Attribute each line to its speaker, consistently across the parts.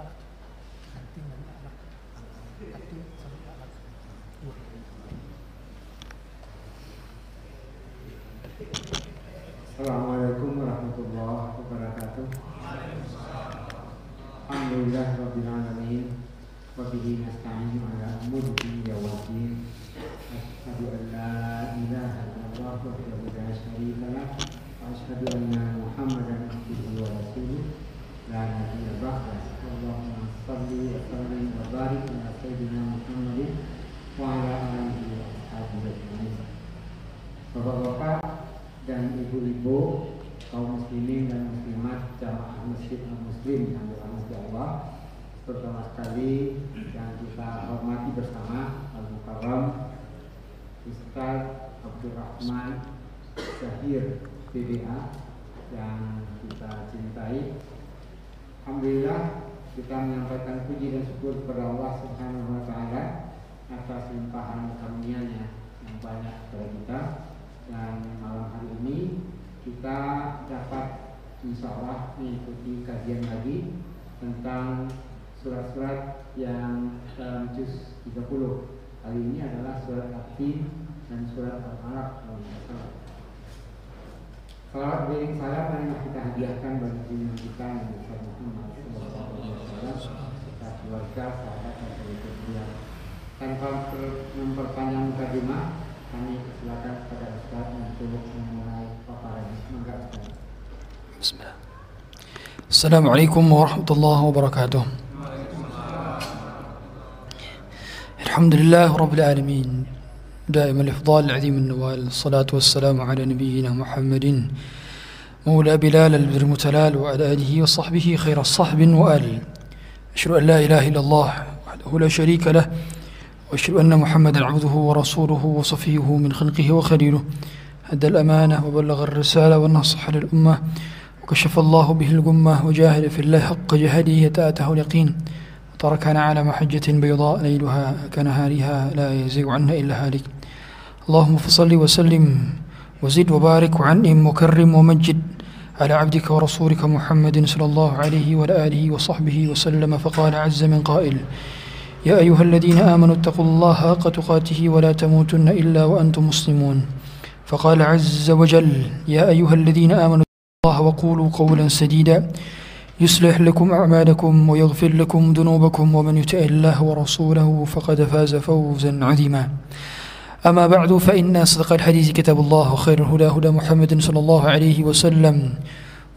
Speaker 1: surat At-Tin dan Alaq. At-Tin sampai Alaq. Dua.
Speaker 2: Assalamualaikum warahmatullahi wabarakatuh. Alhamdulillah rabbil alamin wa bihi nasta'in ala umuri dunya waddin. Asyhadu an la ilaha illallah wahdahu la syarika lah wa asyhadu anna Muhammadan abduhu wa rasuluh la nabiyya ba'da. Ashabihi ajma'in. Bapak-bapak dan ibu-ibu kaum muslimin dan muslimat jamaah masjid al muslim yang dirahmati Allah terutama sekali yang kita hormati bersama al mukarram Ustaz Abdurrahman Zahir BBA yang kita cintai Alhamdulillah kita menyampaikan puji dan syukur kepada Allah Subhanahu wa taala atas limpahan karunia-Nya yang banyak kepada kita. Dan malam hari ini kita dapat insya Allah mengikuti kajian lagi tentang surat-surat yang dalam juz 30 kali ini adalah surat Al-Tin dan surat Al-Alaq Salawat beriring salam yang kita hadiahkan bagi junjungan kita Muhammad SAW serta keluarga, sahabat dan beliau. Tanpa memperpanjang mukadimah, kami persilakan kepada Ustaz untuk memulai paparan. Semoga Ustaz.
Speaker 1: Bismillah. Assalamualaikum warahmatullahi wabarakatuh. الحمد لله رب العالمين دائما الإفضال العظيم النوال الصلاة والسلام على نبينا محمد مولى بلال البدر المتلال وعلى آله وصحبه خير الصحب وآل. أشهد أن لا إله إلا الله وحده لا شريك له وأشهد أن محمدا عبده ورسوله وصفيه من خلقه وخليله. أدى الأمانة وبلغ الرسالة ونصح للأمة وكشف الله به الغمة وجاهد في الله حق جهاده يتأته اليقين. وتركنا على محجة بيضاء ليلها كنهارها لا يزيغ عنها إلا هالك. اللهم فصل وسلم وزد وبارك وعنم وكرم ومجد على عبدك ورسولك محمد صلى الله عليه وعلى آله وصحبه وسلم فقال عز من قائل يا أيها الذين آمنوا اتقوا الله حق تقاته ولا تموتن إلا وأنتم مسلمون. فقال عز وجل يا أيها الذين آمنوا اتقوا الله وقولوا قولا سديدا يصلح لكم أعمالكم ويغفر لكم ذنوبكم ومن يطع الله ورسوله فقد فاز فوزا عظيما. أما بعد فإن صدق الحديث كتاب الله وخير الهدى هدى محمد صلى الله عليه وسلم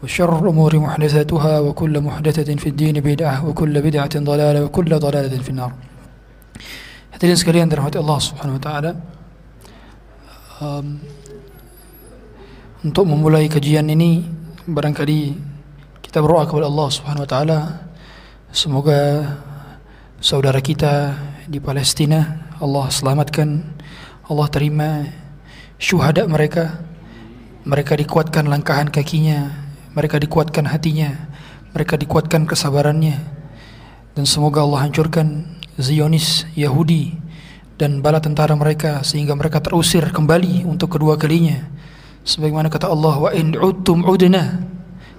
Speaker 1: وشر أمور محدثاتها وكل محدثة في الدين بدعة وكل بدعة ضلالة وكل ضلالة في النار. هذه سكالين رحمة الله سبحانه وتعالى untuk memulai kajian ini barangkali kita berdoa kepada Allah Subhanahu wa taala semoga saudara kita di Palestina Allah selamatkan Allah terima syuhada mereka. Mereka dikuatkan langkahan kakinya, mereka dikuatkan hatinya, mereka dikuatkan kesabarannya. Dan semoga Allah hancurkan Zionis Yahudi dan bala tentara mereka sehingga mereka terusir kembali untuk kedua kalinya. Sebagaimana kata Allah wa in udtum udna.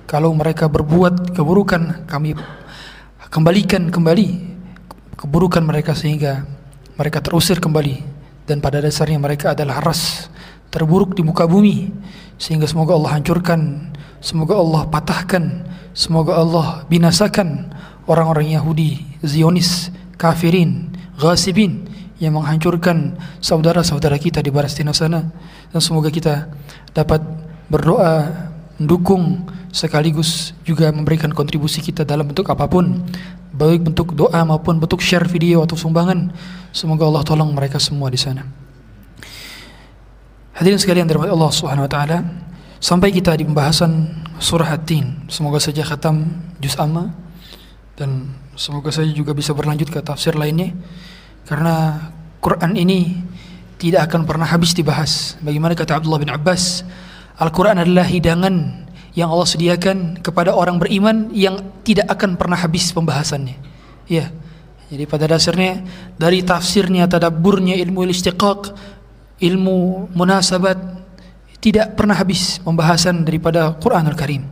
Speaker 1: Kalau mereka berbuat keburukan, kami kembalikan kembali keburukan mereka sehingga mereka terusir kembali dan pada dasarnya mereka adalah ras terburuk di muka bumi. Sehingga semoga Allah hancurkan, semoga Allah patahkan, semoga Allah binasakan orang-orang Yahudi, Zionis, kafirin, ghasibin yang menghancurkan saudara-saudara kita di Palestina sana. Dan semoga kita dapat berdoa mendukung sekaligus juga memberikan kontribusi kita dalam bentuk apa pun baik bentuk doa maupun bentuk share video atau sumbangan semoga Allah tolong mereka semua di sana. Hadirin sekalian dirahmati Allah Subhanahu wa taala. Sampai kita di pembahasan surah At-Tin. Semoga saja khatam juz amma dan semoga saja juga bisa berlanjut ke tafsir lainnya karena Quran ini tidak akan pernah habis dibahas. Bagaimana kata Abdullah bin Abbas Al-Quran adalah hidangan yang Allah sediakan kepada orang beriman yang tidak akan pernah habis pembahasannya. Ya. Jadi pada dasarnya dari tafsirnya, tadabburnya, ilmu istiqaq, ilmu munasabat tidak pernah habis pembahasan daripada Quranul Karim.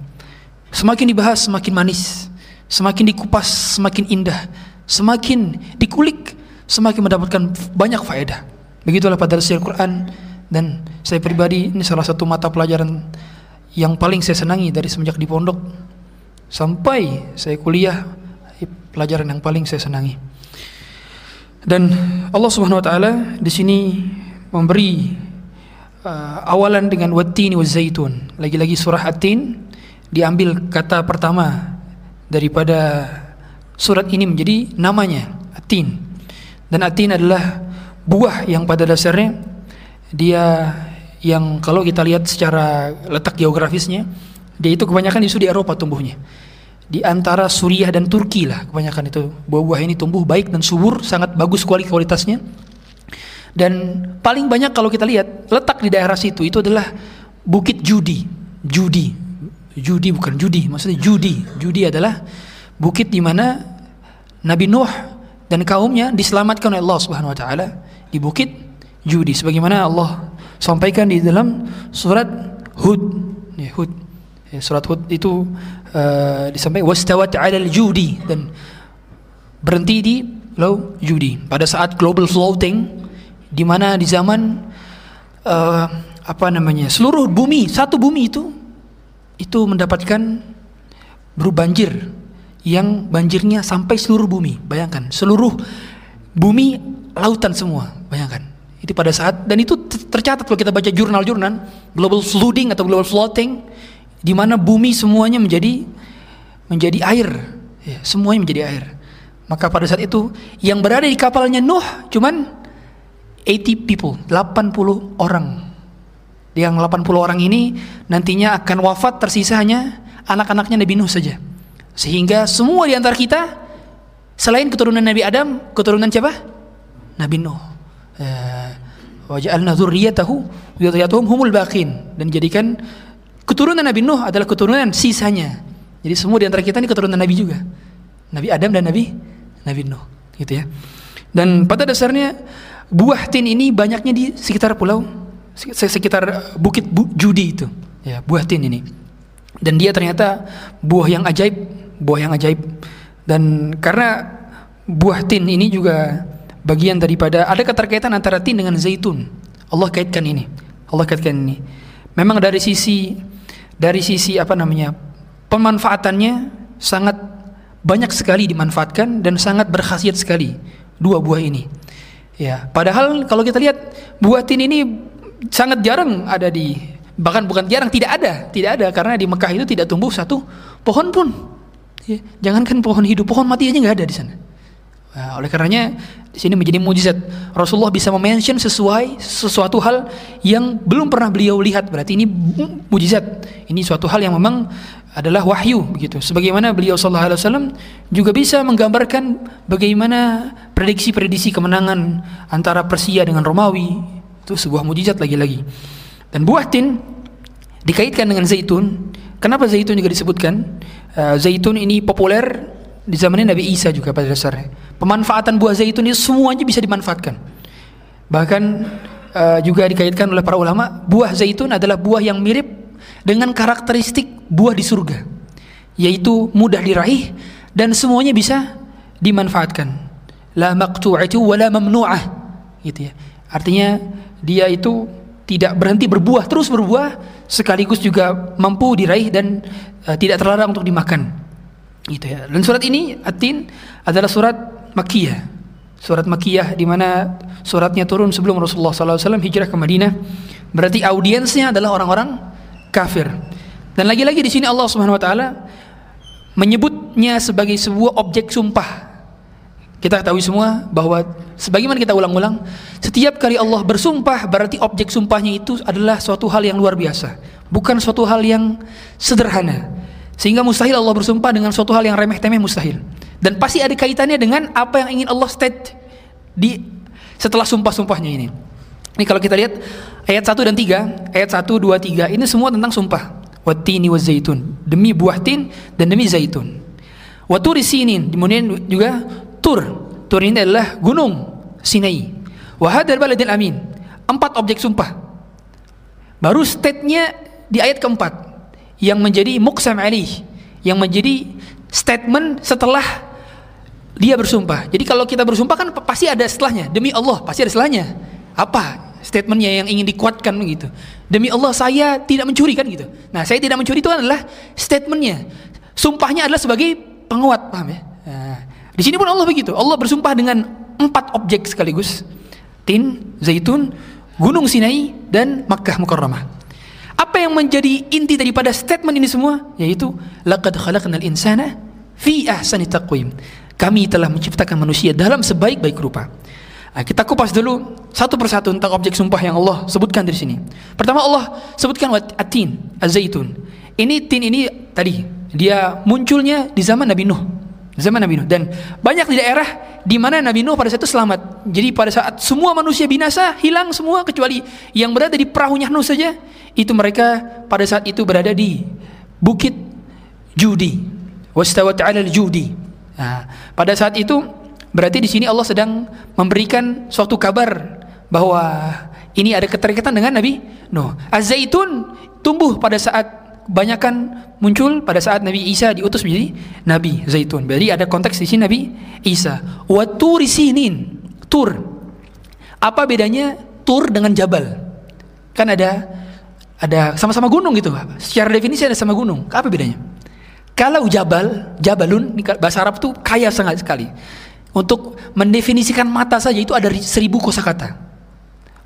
Speaker 1: Semakin dibahas semakin manis, semakin dikupas semakin indah, semakin dikulik semakin mendapatkan banyak faedah. Begitulah pada Al-Quran dan saya pribadi ini salah satu mata pelajaran yang paling saya senangi dari semenjak di pondok sampai saya kuliah pelajaran yang paling saya senangi. Dan Allah Subhanahu wa taala di sini memberi uh, awalan dengan wattini wa zaitun. Lagi-lagi surah At-Tin diambil kata pertama daripada surat ini menjadi namanya At-Tin. Dan At-Tin adalah buah yang pada dasarnya dia yang kalau kita lihat secara letak geografisnya dia itu kebanyakan di Eropa tumbuhnya. Di antara Suriah dan Turki lah kebanyakan itu. Buah-buah ini tumbuh baik dan subur sangat bagus kualitasnya. Dan paling banyak kalau kita lihat letak di daerah situ itu adalah Bukit Judi. Judi. Judi bukan judi, maksudnya judi. Judi adalah bukit di mana Nabi Nuh dan kaumnya diselamatkan oleh Allah Subhanahu wa taala di bukit judi. Sebagaimana Allah sampaikan di dalam surat Hud. Ya, Hud. Ya, surat Hud itu uh, disampaikan wastawat 'alal judi dan berhenti di low judi. Pada saat global floating di mana di zaman uh, apa namanya? seluruh bumi, satu bumi itu itu mendapatkan banjir yang banjirnya sampai seluruh bumi. Bayangkan, seluruh bumi lautan semua. Bayangkan. Itu pada saat dan itu tercatat kalau kita baca jurnal-jurnal global flooding atau global floating di mana bumi semuanya menjadi menjadi air. Ya, semuanya menjadi air. Maka pada saat itu yang berada di kapalnya Nuh cuman 80 people, 80 orang yang 80 orang ini nantinya akan wafat tersisa hanya anak-anaknya Nabi Nuh saja. Sehingga semua di antara kita selain keturunan Nabi Adam, keturunan siapa? Nabi Nuh. Eh, wa ja'alna dzurriyyatahu dzurriyyatuhum humul baqin dan jadikan keturunan Nabi Nuh adalah keturunan sisanya. Jadi semua di antara kita ini keturunan Nabi juga. Nabi Adam dan Nabi Nabi Nuh, gitu ya. Dan pada dasarnya buah tin ini banyaknya di sekitar pulau sekitar bukit bu, judi itu ya buah tin ini dan dia ternyata buah yang ajaib buah yang ajaib dan karena buah tin ini juga bagian daripada ada keterkaitan antara tin dengan zaitun. Allah kaitkan ini. Allah kaitkan ini. Memang dari sisi dari sisi apa namanya pemanfaatannya sangat banyak sekali dimanfaatkan dan sangat berkhasiat sekali dua buah ini. Ya padahal kalau kita lihat buah tin ini sangat jarang ada di bahkan bukan jarang tidak ada tidak ada. Karena di Mekah itu tidak tumbuh satu pohon pun. Ya, jangankan pohon hidup pohon mati aja nggak ada di sana nah, oleh karenanya di sini menjadi mujizat Rasulullah bisa memention sesuai sesuatu hal yang belum pernah beliau lihat berarti ini mujizat ini suatu hal yang memang adalah wahyu begitu sebagaimana beliau sallallahu alaihi wasallam juga bisa menggambarkan bagaimana prediksi-prediksi kemenangan antara Persia dengan Romawi itu sebuah mujizat lagi-lagi. Dan buah tin dikaitkan dengan zaitun. Kenapa zaitun juga disebutkan? Uh, zaitun ini populer di zamannya Nabi Isa juga pada dasarnya. Pemanfaatan buah zaitun ini semuanya bisa dimanfaatkan. Bahkan uh, juga dikaitkan oleh para ulama, buah zaitun adalah buah yang mirip dengan karakteristik buah di surga, yaitu mudah diraih dan semuanya bisa dimanfaatkan. La maqtu'atu wa la mamnu'ah. Gitu ya. Artinya dia itu tidak berhenti berbuah terus berbuah sekaligus juga mampu diraih dan uh, tidak terlarang untuk dimakan gitu ya dan surat ini Atin adalah surat Makkiyah. Surat Makkiyah di mana suratnya turun sebelum Rasulullah SAW hijrah ke Madinah. Berarti audiensnya adalah orang-orang kafir. Dan lagi-lagi di sini Allah Subhanahu Wa Taala menyebutnya sebagai sebuah objek sumpah. Kita ketahui semua bahwa sebagaimana kita ulang-ulang, setiap kali Allah bersumpah berarti objek sumpahnya itu adalah suatu hal yang luar biasa, bukan suatu hal yang sederhana. Sehingga mustahil Allah bersumpah dengan suatu hal yang remeh-temeh mustahil. Dan pasti ada kaitannya dengan apa yang ingin Allah state di setelah sumpah-sumpahnya ini. Ini kalau kita lihat ayat 1 dan 3, ayat 1, 2, 3 ini semua tentang sumpah. Watini wa zaitun, demi buah tin dan demi zaitun. Waturi sinin, kemudian juga Tur. Tur ini adalah gunung Sinai. Wahadal baladil amin. Empat objek sumpah. Baru state-nya di ayat keempat yang menjadi muksam alih yang menjadi statement setelah dia bersumpah. Jadi kalau kita bersumpah kan pasti ada setelahnya. Demi Allah pasti ada setelahnya. Apa statementnya yang ingin dikuatkan begitu? Demi Allah saya tidak mencuri kan gitu. Nah saya tidak mencuri itu adalah statementnya. Sumpahnya adalah sebagai penguat, paham ya? Nah, di sini pun Allah begitu. Allah bersumpah dengan empat objek sekaligus. Tin, zaitun, gunung Sinai dan Makkah Mukarramah. Apa yang menjadi inti daripada statement ini semua? Yaitu laqad khalaqnal insana fi ahsani taqwim. Kami telah menciptakan manusia dalam sebaik-baik rupa. Nah, kita kupas dulu satu persatu tentang objek sumpah yang Allah sebutkan di sini. Pertama Allah sebutkan atin, az-zaitun. Ini tin ini tadi dia munculnya di zaman Nabi Nuh. Zaman Nabi Nuh dan banyak di daerah di mana Nabi Nuh pada saat itu selamat. Jadi pada saat semua manusia binasa hilang semua kecuali yang berada di perahunya Nuh saja itu mereka pada saat itu berada di bukit Judi. Wastawat 'alal Judi. Nah, pada saat itu berarti di sini Allah sedang memberikan suatu kabar bahwa ini ada keterikatan dengan Nabi Nuh. Az-zaitun tumbuh pada saat kebanyakan muncul pada saat Nabi Isa diutus menjadi Nabi Zaitun. Jadi ada konteks di sini Nabi Isa. Wa turi sinin. Tur. Apa bedanya tur dengan jabal? Kan ada ada sama-sama gunung gitu. Secara definisi ada sama gunung. Apa bedanya? Kalau jabal, jabalun bahasa Arab tuh kaya sangat sekali. Untuk mendefinisikan mata saja itu ada seribu kosakata.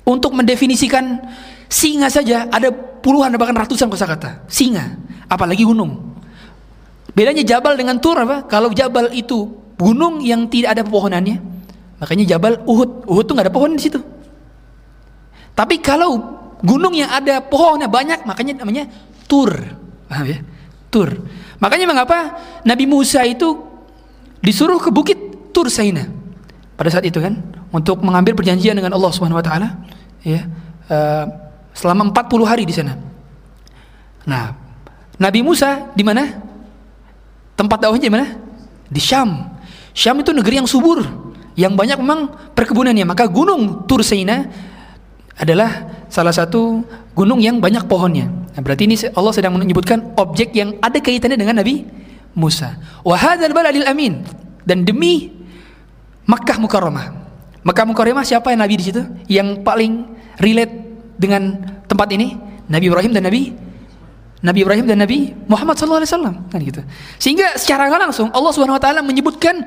Speaker 1: Untuk mendefinisikan singa saja ada puluhan bahkan ratusan kosakata. Singa, apalagi gunung. Bedanya jabal dengan tur apa? Kalau jabal itu gunung yang tidak ada pepohonannya, makanya jabal Uhud. Uhud tuh nggak ada pohon di situ. Tapi kalau gunung yang ada pohonnya banyak, makanya namanya tur. Paham ya? Tur. Makanya mengapa Nabi Musa itu disuruh ke bukit Tur Saina pada saat itu kan untuk mengambil perjanjian dengan Allah Subhanahu wa taala ya uh, selama 40 hari di sana. Nah, Nabi Musa di mana? Tempat dakwahnya di mana? Di Syam. Syam itu negeri yang subur, yang banyak memang perkebunannya. Maka gunung Tur Saina adalah salah satu gunung yang banyak pohonnya. Nah, berarti ini Allah sedang menyebutkan objek yang ada kaitannya dengan Nabi Musa. Wa hadzal baladil amin. Dan demi Makkah Mukarramah. Makkah Mukarramah siapa yang nabi di situ? Yang paling relate dengan tempat ini? Nabi Ibrahim dan Nabi Nabi Ibrahim dan Nabi Muhammad sallallahu alaihi wasallam kan gitu. Sehingga secara langsung Allah Subhanahu wa taala menyebutkan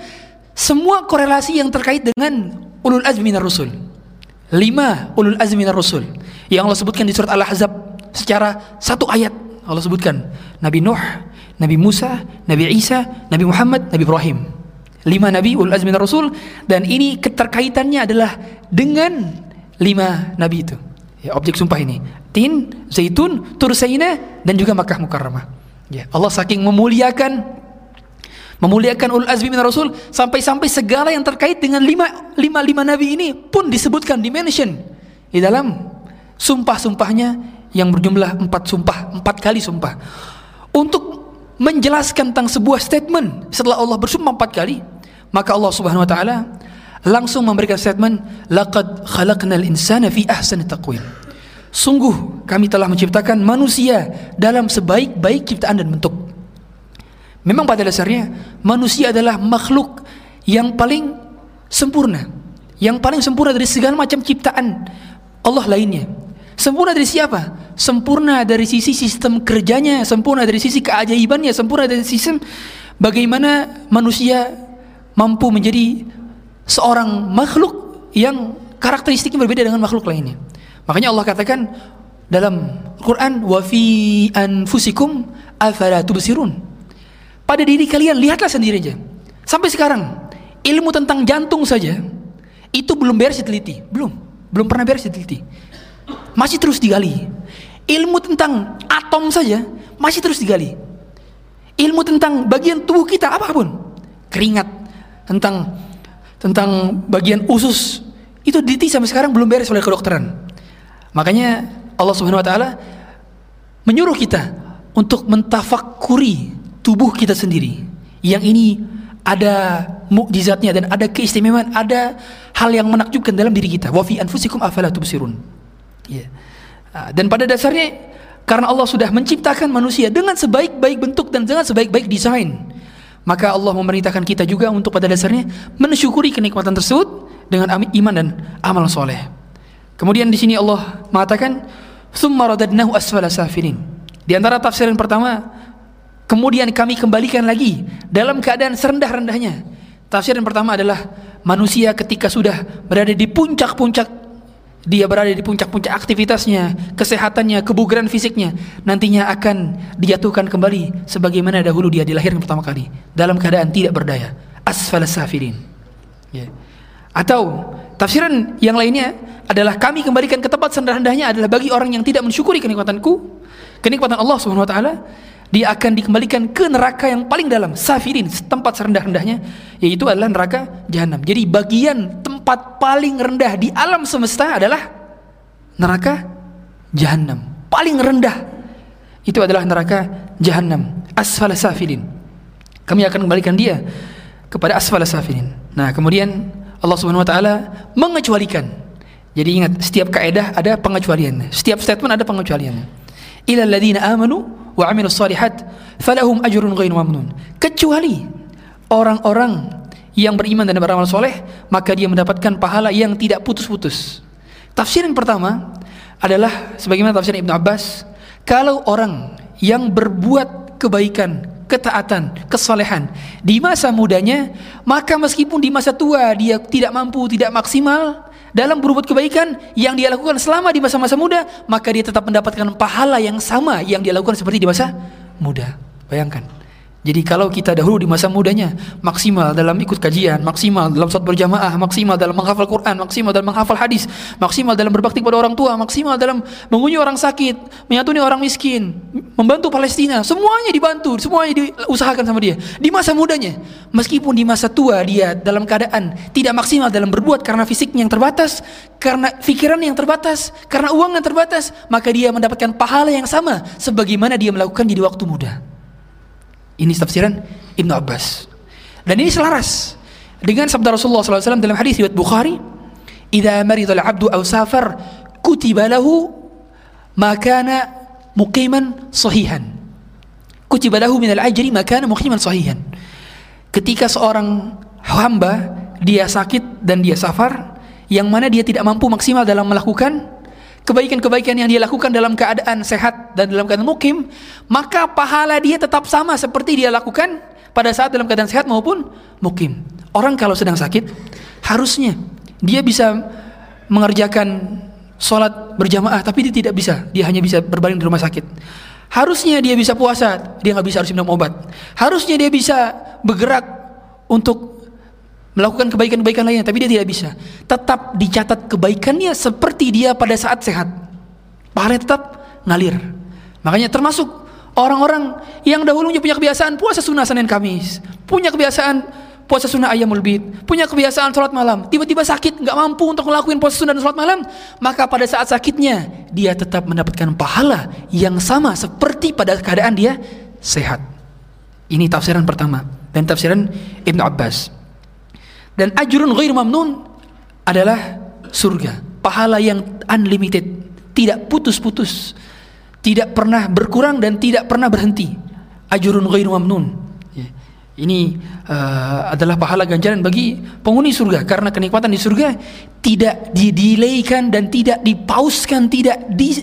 Speaker 1: semua korelasi yang terkait dengan ulul azmi minar rusul. Lima ulul azmi minar rusul yang Allah sebutkan di surat Al-Ahzab secara satu ayat Allah sebutkan Nabi Nuh, Nabi Musa, Nabi Isa, Nabi Muhammad, Nabi Ibrahim. Lima nabi ulul azmi minar rusul dan ini keterkaitannya adalah dengan lima nabi itu. Ya, objek sumpah ini. Tin, zaitun, tursaina dan juga Makkah Mukarramah. Ya, Allah saking memuliakan memuliakan ulul azmi minar rasul sampai-sampai segala yang terkait dengan lima, lima, lima nabi ini pun disebutkan dimension di dalam sumpah-sumpahnya yang berjumlah empat sumpah empat kali sumpah. Untuk menjelaskan tentang sebuah statement setelah Allah bersumpah empat kali maka Allah subhanahu wa ta'ala langsung memberikan statement laqad khalaqnal insana fi ahsani taqwim. Sungguh kami telah menciptakan manusia dalam sebaik-baik ciptaan dan bentuk. Memang pada dasarnya manusia adalah makhluk yang paling sempurna yang paling sempurna dari segala macam ciptaan Allah lainnya sempurna dari siapa? sempurna dari sisi sistem kerjanya sempurna dari sisi keajaibannya sempurna dari sistem bagaimana manusia mampu menjadi seorang makhluk yang karakteristiknya berbeda dengan makhluk lainnya. Makanya Allah katakan dalam Quran wa fi anfusikum afala tubsirun. Pada diri kalian lihatlah sendiri aja. Sampai sekarang ilmu tentang jantung saja itu belum beres diteliti, belum, belum pernah beres diteliti. Masih terus digali. Ilmu tentang atom saja masih terus digali. Ilmu tentang bagian tubuh kita apa pun, keringat, tentang tentang bagian usus itu diti sampai sekarang belum beres oleh kedokteran. Makanya Allah Subhanahu wa taala menyuruh kita untuk mentafakuri tubuh kita sendiri. Yang ini ada mukjizatnya dan ada keistimewaan, ada hal yang menakjubkan dalam diri kita. Wa fi anfusikum afala. Ya. Dan pada dasarnya karena Allah sudah menciptakan manusia dengan sebaik-baik bentuk dan dengan sebaik-baik desain. Maka Allah memerintahkan kita juga untuk pada dasarnya mensyukuri kenikmatan tersebut dengan iman dan amal soleh. Kemudian di sini Allah mengatakan, "Tsumma asfala safilin." Di antara tafsiran pertama, kemudian kami kembalikan lagi dalam keadaan serendah-rendahnya. Tafsiran pertama adalah manusia ketika sudah berada di puncak-puncak dia berada di puncak-puncak aktivitasnya, kesehatannya, kebugaran fisiknya, nantinya akan dijatuhkan kembali sebagaimana dahulu dia dilahirkan pertama kali dalam keadaan tidak berdaya, asfal safirin. Ya. Atau tafsiran yang lainnya adalah kami kembalikan ke tempat serendah-rendahnya adalah bagi orang yang tidak mensyukuri kenikmatanku, kenikmatan Allah Subhanahu wa taala, dia akan dikembalikan ke neraka yang paling dalam, safirin, tempat serendah-rendahnya, yaitu adalah neraka jahanam. Jadi bagian tempat paling rendah di alam semesta adalah neraka jahanam. Paling rendah itu adalah neraka jahanam. Asfala safilin. Kami akan kembalikan dia kepada asfala safilin. Nah, kemudian Allah Subhanahu wa taala mengecualikan. Jadi ingat, setiap kaidah ada pengecualiannya. Setiap statement ada pengecualiannya. Ila amanu wa 'amilus shalihat falahum ajrun ghairu mamnun. Kecuali orang-orang yang beriman dan beramal soleh maka dia mendapatkan pahala yang tidak putus-putus tafsir yang pertama adalah sebagaimana tafsir Ibnu Abbas kalau orang yang berbuat kebaikan ketaatan, kesolehan di masa mudanya, maka meskipun di masa tua dia tidak mampu, tidak maksimal dalam berbuat kebaikan yang dia lakukan selama di masa-masa muda, maka dia tetap mendapatkan pahala yang sama yang dia lakukan seperti di masa muda. Bayangkan. Jadi kalau kita dahulu di masa mudanya maksimal dalam ikut kajian, maksimal dalam saat berjamaah, maksimal dalam menghafal Quran, maksimal dalam menghafal hadis, maksimal dalam berbakti pada orang tua, maksimal dalam mengunjungi orang sakit, menyantuni orang miskin, membantu Palestina, semuanya dibantu, semuanya diusahakan sama dia. Di masa mudanya, meskipun di masa tua dia dalam keadaan tidak maksimal dalam berbuat karena fisiknya yang terbatas, karena pikiran yang terbatas, karena uang yang terbatas, maka dia mendapatkan pahala yang sama sebagaimana dia melakukan di waktu muda. Ini tafsiran Ibnu Abbas. Dan ini selaras dengan sabda Rasulullah SAW dalam hadis riwayat Bukhari, "Idza marida al-'abdu aw safar, kutiba lahu ma kana muqiman sahihan." Kutiba lahu min al-ajri ma kana muqiman sahihan. Ketika seorang hamba dia sakit dan dia safar, yang mana dia tidak mampu maksimal dalam melakukan kebaikan-kebaikan yang dia lakukan dalam keadaan sehat dan dalam keadaan mukim, maka pahala dia tetap sama seperti dia lakukan pada saat dalam keadaan sehat maupun mukim. Orang kalau sedang sakit, harusnya dia bisa mengerjakan sholat berjamaah, tapi dia tidak bisa. Dia hanya bisa berbaring di rumah sakit. Harusnya dia bisa puasa, dia nggak bisa harus minum obat. Harusnya dia bisa bergerak untuk melakukan kebaikan-kebaikan lainnya tapi dia tidak bisa. Tetap dicatat kebaikannya seperti dia pada saat sehat. Pahalanya tetap ngalir. Makanya termasuk orang-orang yang dahulunya punya kebiasaan puasa sunnah Senin Kamis punya kebiasaan puasa sunnah ayamul bid punya kebiasaan sholat malam tiba-tiba sakit nggak mampu untuk melakukan puasa sunnah dan sholat malam maka pada saat sakitnya dia tetap mendapatkan pahala yang sama seperti pada keadaan dia sehat. Ini tafsiran pertama dan tafsiran Ibn Abbas dan ajrun ghair mamnun adalah surga, pahala yang unlimited, tidak putus-putus, tidak pernah berkurang dan tidak pernah berhenti. Ajrun ghair mamnun. Ya. Ini uh, adalah pahala ganjaran bagi penghuni surga karena kenikmatan di surga tidak didelaykan dan tidak dipauskan, tidak di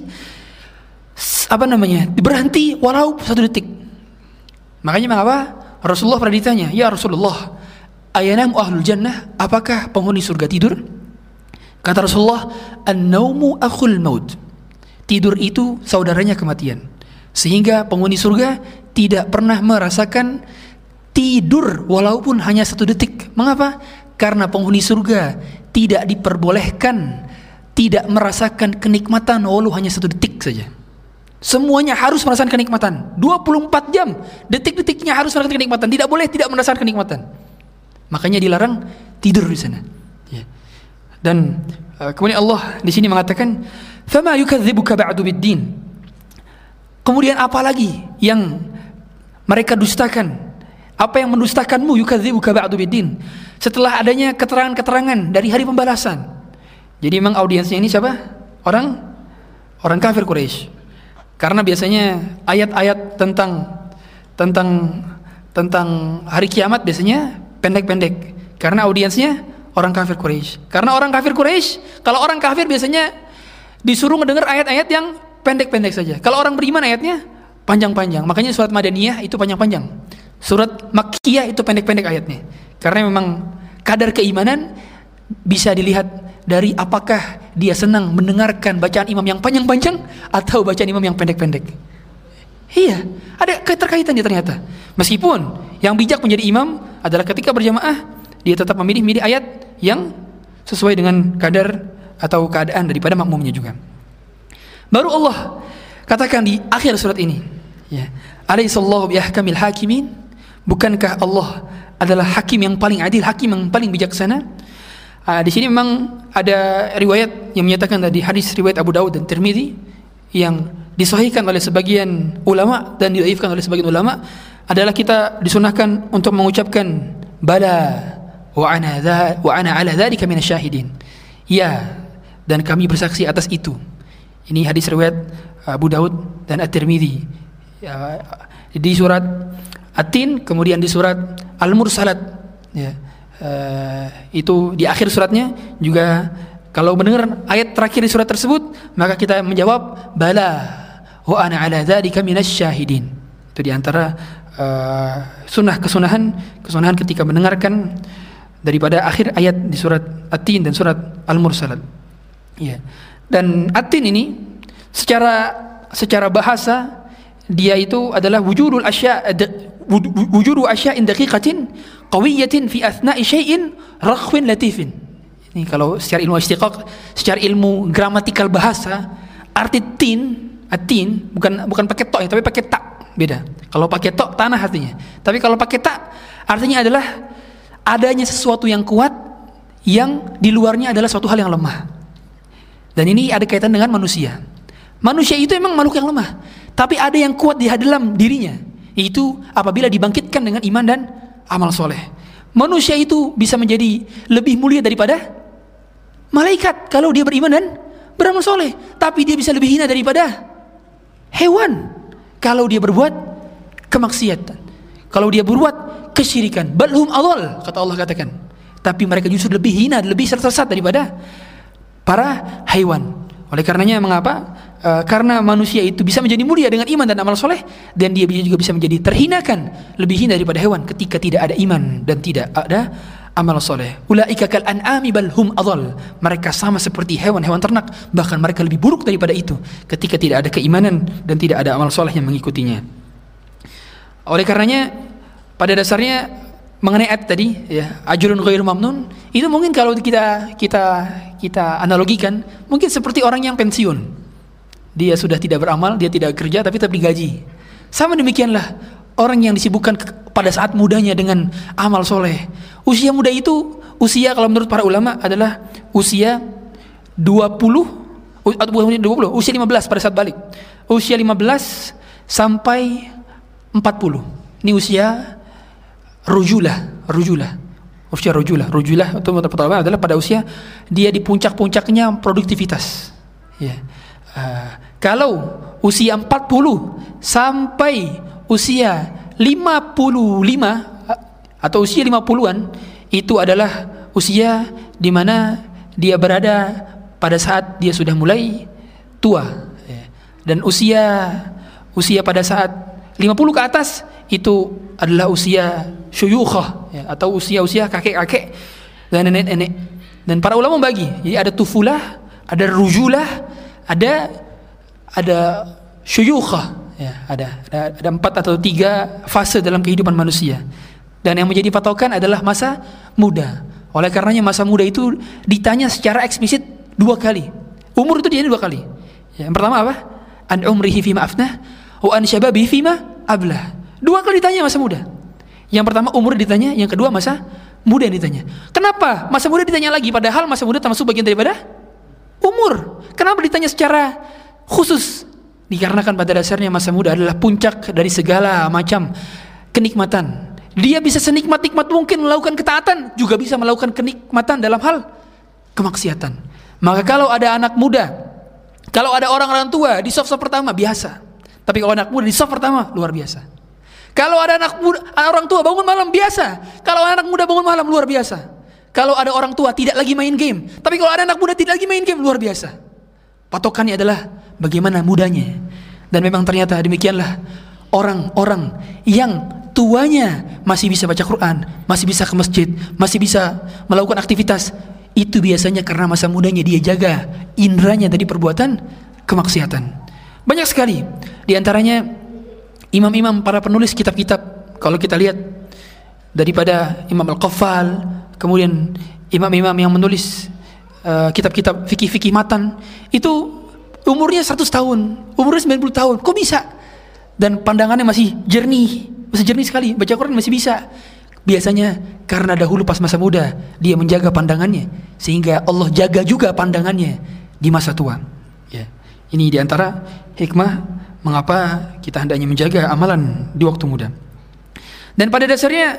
Speaker 1: apa namanya? berhenti walau satu detik. Makanya mengapa Rasulullah pernah ditanya, "Ya Rasulullah, Ayanam ahlul jannah, apakah penghuni surga tidur? Kata Rasulullah, An-naumu akhul maut. Tidur itu saudaranya kematian. Sehingga penghuni surga tidak pernah merasakan tidur walaupun hanya satu detik. Mengapa? Karena penghuni surga tidak diperbolehkan tidak merasakan kenikmatan walau hanya satu detik saja. Semuanya harus merasakan kenikmatan. 24 jam, detik-detiknya harus merasakan kenikmatan. Tidak boleh tidak merasakan kenikmatan. Makanya dilarang tidur di sana. Ya. Dan uh, kemudian Allah di sini mengatakan, "Fama yukadzibuka ba'du bid-din." Kemudian apa lagi yang mereka dustakan? Apa yang mendustakanmu yukadzibuka ba'du bid-din? Setelah adanya keterangan-keterangan dari hari pembalasan. Jadi memang audiensnya ini siapa? Orang orang kafir Quraisy. Karena biasanya ayat-ayat tentang tentang tentang hari kiamat biasanya pendek-pendek. Karena audiensnya orang kafir Quraisy. Karena orang kafir Quraisy, kalau orang kafir biasanya disuruh mendengar ayat-ayat yang pendek-pendek saja. Kalau orang beriman ayatnya panjang-panjang. Makanya surat Madaniyah itu panjang-panjang. Surat Makkiyah itu pendek-pendek ayatnya. Karena memang kadar keimanan bisa dilihat dari apakah dia senang mendengarkan bacaan imam yang panjang-panjang atau bacaan imam yang pendek-pendek. Iya, ada keterkaitan dia ternyata. Meskipun yang bijak menjadi imam adalah ketika berjamaah dia tetap memilih-milih ayat yang sesuai dengan kadar atau keadaan daripada makmumnya juga. Baru Allah katakan di akhir surat ini, ya, Alaihissallahu bihkamil hakimin? Bukankah Allah adalah hakim yang paling adil, hakim yang paling bijaksana? Uh, di sini memang ada riwayat yang menyatakan tadi hadis riwayat Abu Dawud dan Tirmidzi yang disahihkan oleh sebagian ulama dan didaifkan oleh sebagian ulama adalah kita disunahkan untuk mengucapkan bala wa ana dha, wa ana ala dzalika minasyahidin. Ya, dan kami bersaksi atas itu. Ini hadis riwayat Abu Daud dan At-Tirmidzi. Ya, di surat At-Tin kemudian di surat Al-Mursalat ya uh, itu di akhir suratnya juga kalau mendengar ayat terakhir di surat tersebut maka kita menjawab bala wa ana ala dzalika minasyahidin. Itu di antara uh, sunnah kesunahan kesunahan ketika mendengarkan daripada akhir ayat di surat At-Tin dan surat Al-Mursalat. Ya. Dan At-Tin ini secara secara bahasa dia itu adalah wujudul asya wujudu asyain daqiqatin qawiyatin fi athna'i syai'in rakhwin latifin. Ini kalau secara ilmu istiqaq, secara ilmu gramatikal bahasa, arti tin, atin bukan bukan pakai tok ya, tapi pakai tak beda. Kalau pakai tok tanah artinya. Tapi kalau pakai tak artinya adalah adanya sesuatu yang kuat yang di luarnya adalah suatu hal yang lemah. Dan ini ada kaitan dengan manusia. Manusia itu memang makhluk yang lemah, tapi ada yang kuat di dalam dirinya. Itu apabila dibangkitkan dengan iman dan amal soleh. Manusia itu bisa menjadi lebih mulia daripada malaikat kalau dia beriman dan beramal soleh. Tapi dia bisa lebih hina daripada hewan kalau dia berbuat kemaksiatan. Kalau dia berbuat kesyirikan. Balhum awal kata Allah katakan. Tapi mereka justru lebih hina, lebih tersesat daripada para hewan. Oleh karenanya mengapa? Uh, karena manusia itu bisa menjadi mulia dengan iman dan amal soleh dan dia juga bisa menjadi terhinakan lebih hina daripada hewan ketika tidak ada iman dan tidak ada amal soleh. Ulaika kal an'ami bal hum adhal. Mereka sama seperti hewan-hewan ternak, bahkan mereka lebih buruk daripada itu ketika tidak ada keimanan dan tidak ada amal soleh yang mengikutinya. Oleh karenanya pada dasarnya mengenai ayat tadi ya ajrun ghairu mamnun itu mungkin kalau kita kita kita analogikan mungkin seperti orang yang pensiun dia sudah tidak beramal, dia tidak kerja tapi tetap digaji. Sama demikianlah orang yang disibukkan pada saat mudanya dengan amal soleh. Usia muda itu, usia kalau menurut para ulama adalah usia 20 20, usia 15 pada saat balik. Usia 15 sampai 40. Ini usia rujulah, rujulah. Usia rujulah, rujulah itu pertama adalah pada usia dia di puncak-puncaknya produktivitas. Ya. Uh, kalau usia 40 sampai usia 55 atau usia 50-an itu adalah usia di mana dia berada pada saat dia sudah mulai tua. Dan usia usia pada saat 50 ke atas itu adalah usia syuyukhah ya, atau usia-usia kakek-kakek dan nenek-nenek. Dan para ulama bagi jadi ada tufulah ada rujulah ada ada syuyukhah ya ada, ada ada empat atau tiga fase dalam kehidupan manusia. Dan yang menjadi patokan adalah masa muda. Oleh karenanya masa muda itu ditanya secara eksplisit dua kali. Umur itu dia dua kali. Ya, yang pertama apa? An umrihi fima afnah wa an syababihi fima ablah. Dua kali ditanya masa muda. Yang pertama umur ditanya yang kedua masa muda yang ditanya. Kenapa masa muda ditanya lagi? Padahal masa muda termasuk bagian daripada umur. Kenapa ditanya secara khusus dikarenakan pada dasarnya masa muda adalah puncak dari segala macam kenikmatan. Dia bisa senikmat-nikmat mungkin melakukan ketaatan, juga bisa melakukan kenikmatan dalam hal kemaksiatan. Maka kalau ada anak muda, kalau ada orang-orang tua di soft pertama biasa. Tapi kalau anak muda di soft pertama luar biasa. Kalau ada anak muda, orang tua bangun malam biasa. Kalau anak muda bangun malam luar biasa. Kalau ada orang tua tidak lagi main game, tapi kalau ada anak muda tidak lagi main game luar biasa. Patokannya adalah bagaimana mudanya. Dan memang ternyata demikianlah orang-orang yang tuanya masih bisa baca Quran, masih bisa ke masjid, masih bisa melakukan aktivitas, itu biasanya karena masa mudanya dia jaga indranya dari perbuatan kemaksiatan. Banyak sekali di antaranya imam-imam para penulis kitab-kitab kalau kita lihat daripada Imam Al-Qaffal, kemudian imam-imam yang menulis uh, kitab-kitab fikih-fikih matan itu umurnya 100 tahun, umurnya 90 tahun. Kok bisa? Dan pandangannya masih jernih, masih jernih sekali, baca Quran masih bisa. Biasanya karena dahulu pas masa muda dia menjaga pandangannya sehingga Allah jaga juga pandangannya di masa tua. Ya. Ini di antara hikmah mengapa kita hendaknya menjaga amalan di waktu muda. Dan pada dasarnya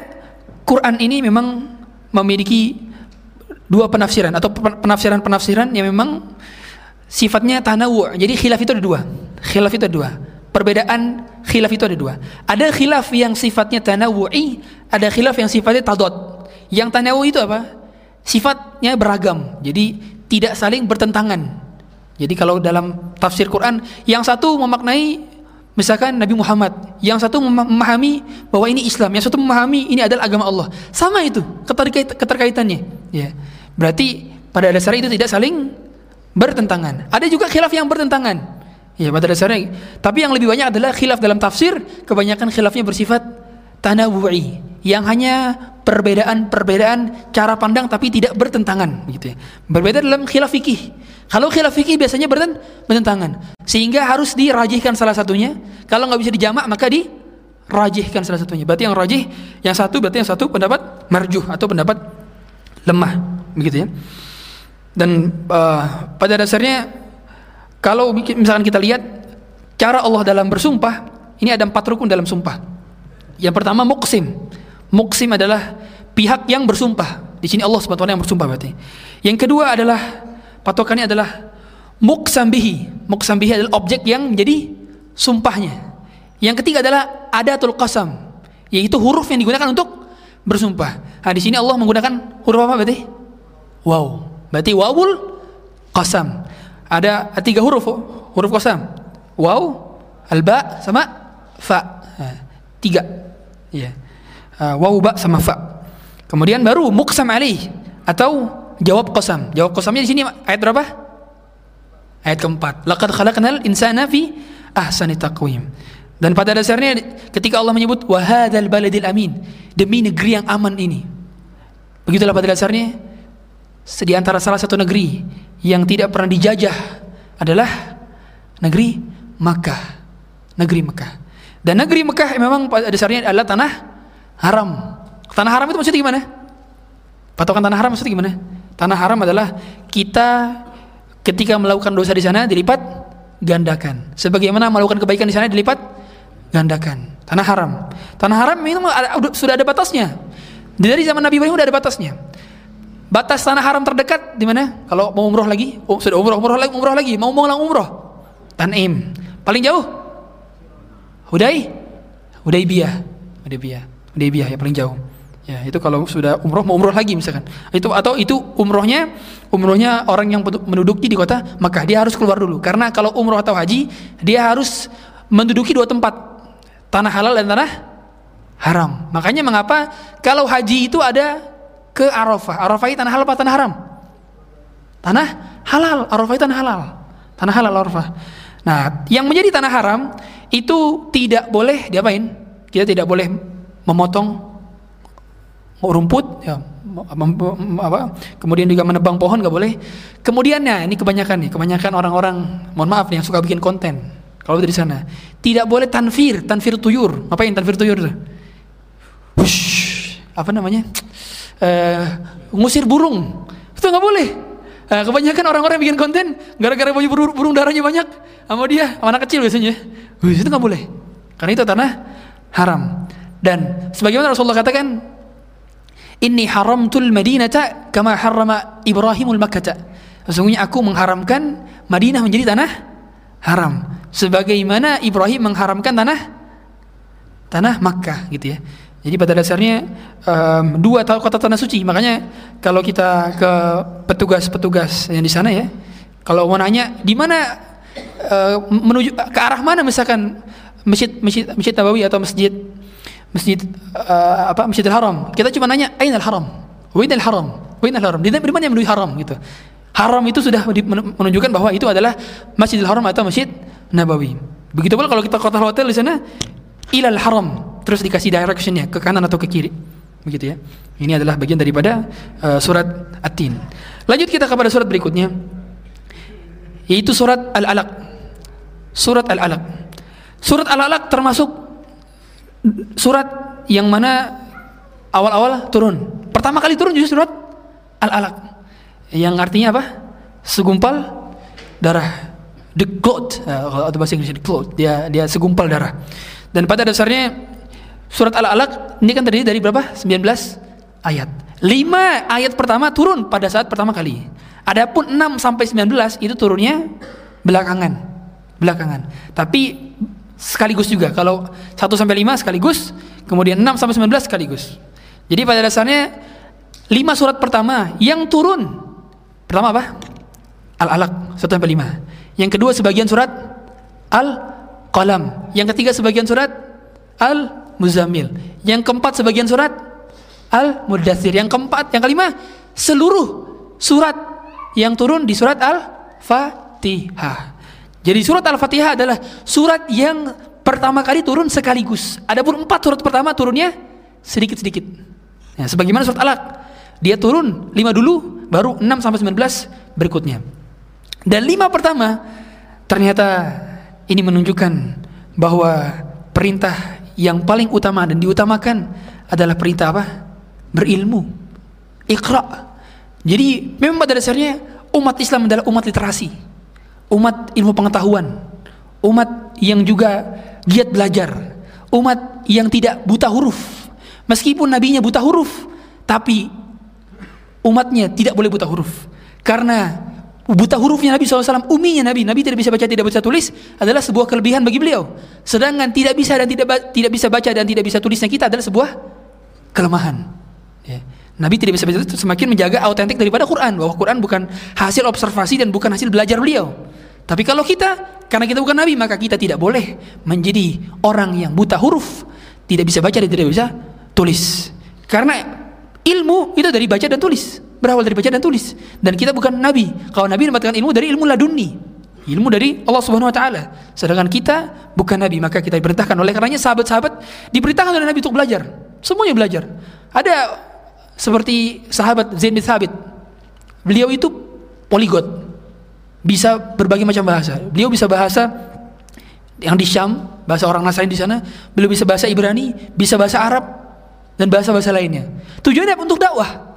Speaker 1: Quran ini memang memiliki dua penafsiran atau penafsiran-penafsiran yang memang sifatnya tanawu. Jadi khilaf itu ada dua. Khilaf itu ada dua. Perbedaan khilaf itu ada dua. Ada khilaf yang sifatnya tanawu'i, ada khilaf yang sifatnya tadot. Yang tanawu itu apa? Sifatnya beragam. Jadi tidak saling bertentangan. Jadi kalau dalam tafsir Quran, yang satu memaknai misalkan Nabi Muhammad, yang satu memahami bahwa ini Islam, yang satu memahami ini adalah agama Allah. Sama itu keterkait, keterkaitannya. Ya. Berarti pada dasarnya itu tidak saling bertentangan. Ada juga khilaf yang bertentangan. Ya pada dasarnya. Tapi yang lebih banyak adalah khilaf dalam tafsir. Kebanyakan khilafnya bersifat tanawu'i. Yang hanya perbedaan-perbedaan cara pandang tapi tidak bertentangan. Gitu ya. Berbeda dalam khilaf fikih. Kalau khilaf fikih biasanya bertentangan. Sehingga harus dirajihkan salah satunya. Kalau nggak bisa dijamak maka dirajihkan salah satunya. Berarti yang rajih, yang satu berarti yang satu pendapat marjuh atau pendapat lemah. Begitu ya. Dan uh, pada dasarnya kalau misalkan kita lihat cara Allah dalam bersumpah, ini ada empat rukun dalam sumpah. Yang pertama muksim. Muksim adalah pihak yang bersumpah. Di sini Allah SWT yang bersumpah berarti. Yang kedua adalah patokannya adalah muksambihi. Muksambihi adalah objek yang menjadi sumpahnya. Yang ketiga adalah adatul qasam, yaitu huruf yang digunakan untuk bersumpah. Nah, di sini Allah menggunakan huruf apa berarti? Wow. Berarti wawul qasam. Ada tiga huruf huruf qasam. Waw, alba sama fa. Tiga. Ya. Waw ba sama fa. Kemudian baru muqsam alaih atau jawab qasam. Jawab qasamnya di sini ayat berapa? Ayat keempat. Laqad khalaqnal insana fi ahsani taqwim. Dan pada dasarnya ketika Allah menyebut wahadal baladil amin demi negeri yang aman ini. Begitulah pada dasarnya di antara salah satu negeri yang tidak pernah dijajah adalah negeri Makkah. Negeri Mekah. Dan negeri Mekah memang pada dasarnya adalah tanah haram. Tanah haram itu maksudnya gimana? Patokan tanah haram maksudnya gimana? Tanah haram adalah kita ketika melakukan dosa di sana dilipat gandakan. Sebagaimana melakukan kebaikan di sana dilipat gandakan. Tanah haram. Tanah haram itu sudah ada batasnya. Dari zaman Nabi Ibrahim sudah ada batasnya. Batas tanah haram terdekat di mana? Kalau mau umroh lagi, oh, sudah umroh, umroh lagi, umroh lagi, mau mengulang umroh. Tanim. Paling jauh? Hudai? Hudaibiyah. Hudaibiyah. Hudaibiyah ya paling jauh. Ya, itu kalau sudah umroh mau umroh lagi misalkan. Itu atau itu umrohnya umrohnya orang yang menduduki di kota Mekah, dia harus keluar dulu. Karena kalau umroh atau haji, dia harus menduduki dua tempat. Tanah halal dan tanah haram. Makanya mengapa kalau haji itu ada ke Arafah. Arafah itu tanah halal apa tanah haram? Tanah halal. Arafah itu tanah halal. Tanah halal Arafah. Nah, yang menjadi tanah haram itu tidak boleh diapain? Kita tidak boleh memotong rumput ya apa kemudian juga menebang pohon nggak boleh kemudian ya ini kebanyakan nih kebanyakan orang-orang mohon maaf nih yang suka bikin konten kalau dari sana tidak boleh tanfir tanfir tuyur apa yang tanfir tuyur tuh Wush, apa namanya uh, ngusir burung. Itu nggak boleh. Uh, kebanyakan orang-orang yang bikin konten gara-gara punya burung, burung darahnya banyak sama dia sama anak kecil biasanya. Wih, itu nggak boleh. Karena itu tanah haram. Dan sebagaimana Rasulullah katakan ini haramtul madinata kama harrama Ibrahimul Makkah sesungguhnya aku mengharamkan Madinah menjadi tanah haram. Sebagaimana Ibrahim mengharamkan tanah tanah Makkah gitu ya. Jadi pada dasarnya um, dua tahu kota tanah suci. Makanya kalau kita ke petugas-petugas yang di sana ya, kalau mau nanya di mana uh, menuju ke arah mana misalkan masjid masjid masjid Nabawi atau masjid masjid uh, apa Masjidil Haram. Kita cuma nanya ainal haram? Wainal haram? Wainal haram? Di mana yang menuju haram gitu. Haram itu sudah menunjukkan bahwa itu adalah Masjidil Haram atau Masjid Nabawi. Begitu pula kalau kita kota hotel di sana ilal haram terus dikasih directionnya ke kanan atau ke kiri. Begitu ya. Ini adalah bagian daripada uh, surat at-tin. Lanjut kita kepada surat berikutnya. Yaitu surat al-alaq. Surat al-alaq. Surat al-alaq termasuk surat yang mana awal-awal turun. Pertama kali turun justru surat al-alaq. Yang artinya apa? Segumpal darah. The cloth uh, atau bahasa Inggris the cloth. Dia dia segumpal darah. Dan pada dasarnya surat Al-Alaq ini kan terdiri dari berapa? 19 ayat. 5 ayat pertama turun pada saat pertama kali. Adapun 6 sampai 19 itu turunnya belakangan. Belakangan. Tapi sekaligus juga. Kalau 1 sampai 5 sekaligus, kemudian 6 sampai 19 sekaligus. Jadi pada dasarnya 5 surat pertama yang turun pertama apa? Al-Alaq 1 sampai 5. Yang kedua sebagian surat Al Qalam. Yang ketiga sebagian surat Al-Muzammil. Yang keempat sebagian surat Al-Mudathir. Yang keempat, yang kelima seluruh surat yang turun di surat Al-Fatihah. Jadi surat Al-Fatihah adalah surat yang pertama kali turun sekaligus. Adapun empat surat pertama turunnya sedikit-sedikit. Ya, sebagaimana surat Alaq, dia turun lima dulu, baru 6 sampai 19 berikutnya. Dan lima pertama ternyata ini menunjukkan bahwa perintah yang paling utama dan diutamakan adalah perintah apa? Berilmu. Iqra. Jadi memang pada dasarnya umat Islam adalah umat literasi. Umat ilmu pengetahuan. Umat yang juga giat belajar. Umat yang tidak buta huruf. Meskipun nabinya buta huruf, tapi umatnya tidak boleh buta huruf. Karena buta hurufnya Nabi SAW, uminya Nabi, Nabi tidak bisa baca, tidak bisa tulis adalah sebuah kelebihan bagi beliau. Sedangkan tidak bisa dan tidak tidak bisa baca dan tidak bisa tulisnya kita adalah sebuah kelemahan. Ya. Nabi tidak bisa baca semakin menjaga autentik daripada Quran bahwa Quran bukan hasil observasi dan bukan hasil belajar beliau. Tapi kalau kita karena kita bukan Nabi maka kita tidak boleh menjadi orang yang buta huruf, tidak bisa baca dan tidak bisa tulis. Karena ilmu itu dari baca dan tulis berawal dari baca dan tulis. Dan kita bukan nabi. Kalau nabi mendapatkan ilmu dari ilmu laduni ilmu dari Allah Subhanahu wa taala. Sedangkan kita bukan nabi. Maka kita diperintahkan. Oleh karenanya sahabat-sahabat diperintahkan oleh nabi untuk belajar. Semuanya belajar. Ada seperti sahabat Zain bin Thabit. Beliau itu poligot. Bisa berbagai macam bahasa. Beliau bisa bahasa yang di Syam bahasa orang Nasrani di sana. Beliau bisa bahasa Ibrani bisa bahasa Arab dan bahasa-bahasa lainnya. Tujuannya untuk dakwah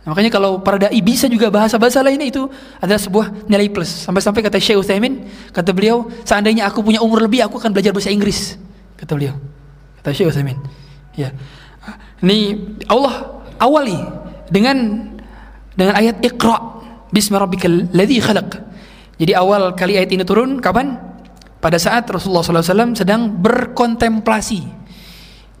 Speaker 1: Nah, makanya kalau para dai bisa juga bahasa-bahasa lainnya itu adalah sebuah nilai plus. Sampai-sampai kata Syekh Utsaimin, kata beliau, seandainya aku punya umur lebih, aku akan belajar bahasa Inggris. Kata beliau. Kata Syekh Utsaimin. Ya. Ini Allah awali dengan dengan ayat Iqra bismi rabbikal ladzi khalaq. Jadi awal kali ayat ini turun kapan? Pada saat Rasulullah SAW sedang berkontemplasi.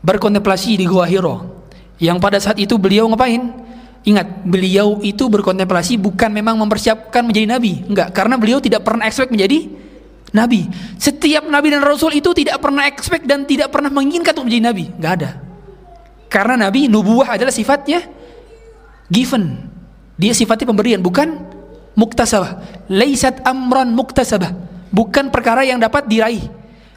Speaker 1: Berkontemplasi di Gua Hiro. Yang pada saat itu beliau ngapain? Ingat, beliau itu berkontemplasi bukan memang mempersiapkan menjadi nabi, enggak, karena beliau tidak pernah expect menjadi nabi. Setiap nabi dan rasul itu tidak pernah expect dan tidak pernah menginginkan untuk menjadi nabi, enggak ada. Karena nabi nubuah adalah sifatnya given. Dia sifatnya pemberian, bukan muktasabah. Laisat amran muktasabah, bukan perkara yang dapat diraih.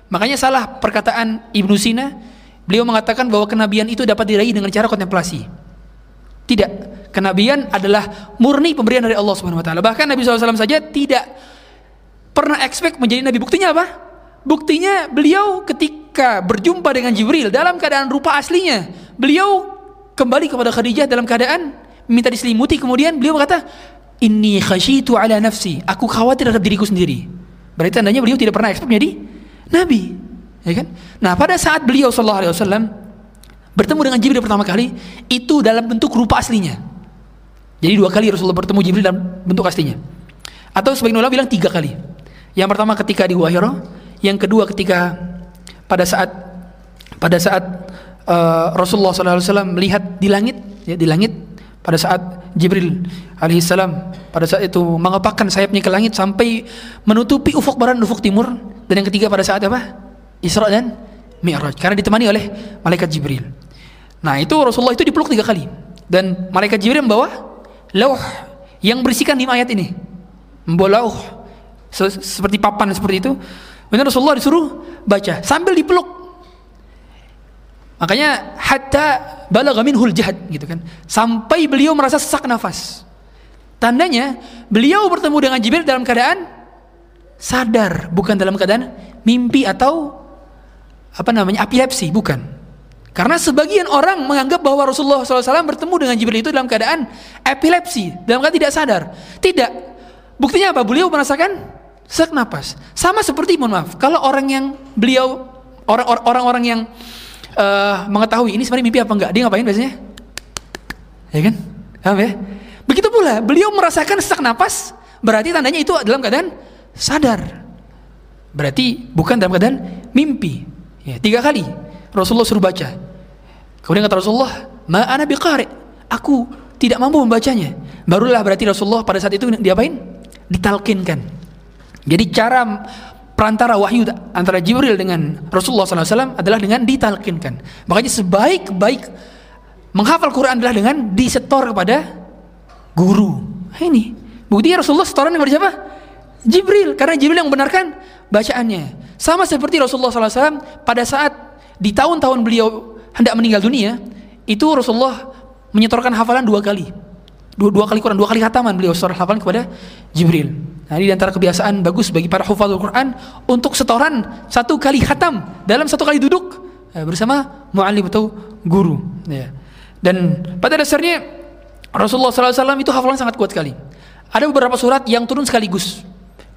Speaker 1: Makanya salah perkataan Ibnu Sina, beliau mengatakan bahwa kenabian itu dapat diraih dengan cara kontemplasi. Tidak. Kenabian adalah murni pemberian dari Allah Subhanahu wa taala. Bahkan Nabi SAW saja tidak pernah expect menjadi nabi. Buktinya apa? Buktinya beliau ketika berjumpa dengan Jibril dalam keadaan rupa aslinya, beliau kembali kepada Khadijah dalam keadaan minta diselimuti kemudian beliau berkata, "Inni khasyitu ala nafsi." Aku khawatir terhadap diriku sendiri. Berarti tandanya beliau tidak pernah expect menjadi nabi. Ya kan? Nah, pada saat beliau sallallahu alaihi wasallam bertemu dengan Jibril pertama kali itu dalam bentuk rupa aslinya. Jadi dua kali Rasulullah bertemu Jibril dalam bentuk aslinya. Atau sebagian ulama bilang tiga kali. Yang pertama ketika di Gua Hira, Yang kedua ketika pada saat pada saat uh, Rasulullah SAW melihat di langit ya di langit pada saat Jibril alaihissalam pada saat itu mengepakkan sayapnya ke langit sampai menutupi ufuk barat ufuk timur dan yang ketiga pada saat apa Isra dan Mi'raj karena ditemani oleh malaikat Jibril nah itu Rasulullah itu dipeluk tiga kali dan malaikat Jibril membawa lauh yang berisikan lima ayat ini membawa lauh seperti papan seperti itu kemudian Rasulullah disuruh baca sambil dipeluk Makanya hatta balagha minhul jahad gitu kan. Sampai beliau merasa sesak nafas. Tandanya beliau bertemu dengan Jibril dalam keadaan sadar, bukan dalam keadaan mimpi atau apa namanya epilepsi, bukan. Karena sebagian orang menganggap bahwa Rasulullah SAW bertemu dengan Jibril itu dalam keadaan epilepsi, dalam keadaan tidak sadar. Tidak. Buktinya apa? Beliau merasakan sesak nafas. Sama seperti mohon maaf, kalau orang yang beliau orang-orang yang uh, mengetahui ini sebenarnya mimpi apa enggak. Dia ngapain biasanya? Ya kan? Paham ya? Begitu pula, beliau merasakan sesak napas, berarti tandanya itu dalam keadaan sadar. Berarti bukan dalam keadaan mimpi. Ya, tiga kali Rasulullah suruh baca. Kemudian kata Rasulullah, "Ma ana biqari." Aku tidak mampu membacanya. Barulah berarti Rasulullah pada saat itu diapain? Ditalkinkan. Jadi cara perantara wahyu antara Jibril dengan Rasulullah SAW adalah dengan ditalkinkan. Makanya sebaik-baik menghafal Quran adalah dengan disetor kepada guru. Nah, ini bukti Rasulullah setoran kepada siapa? Jibril, karena Jibril yang membenarkan bacaannya. Sama seperti Rasulullah SAW pada saat di tahun-tahun beliau hendak meninggal dunia, itu Rasulullah menyetorkan hafalan dua kali. Dua, dua kali Quran, dua kali khataman beliau setor hafalan kepada Jibril. Nah, ini antara kebiasaan bagus bagi para hufadzul Quran untuk setoran satu kali khatam dalam satu kali duduk ya, bersama muallim atau guru. Ya. Dan pada dasarnya Rasulullah SAW itu hafalan sangat kuat sekali. Ada beberapa surat yang turun sekaligus.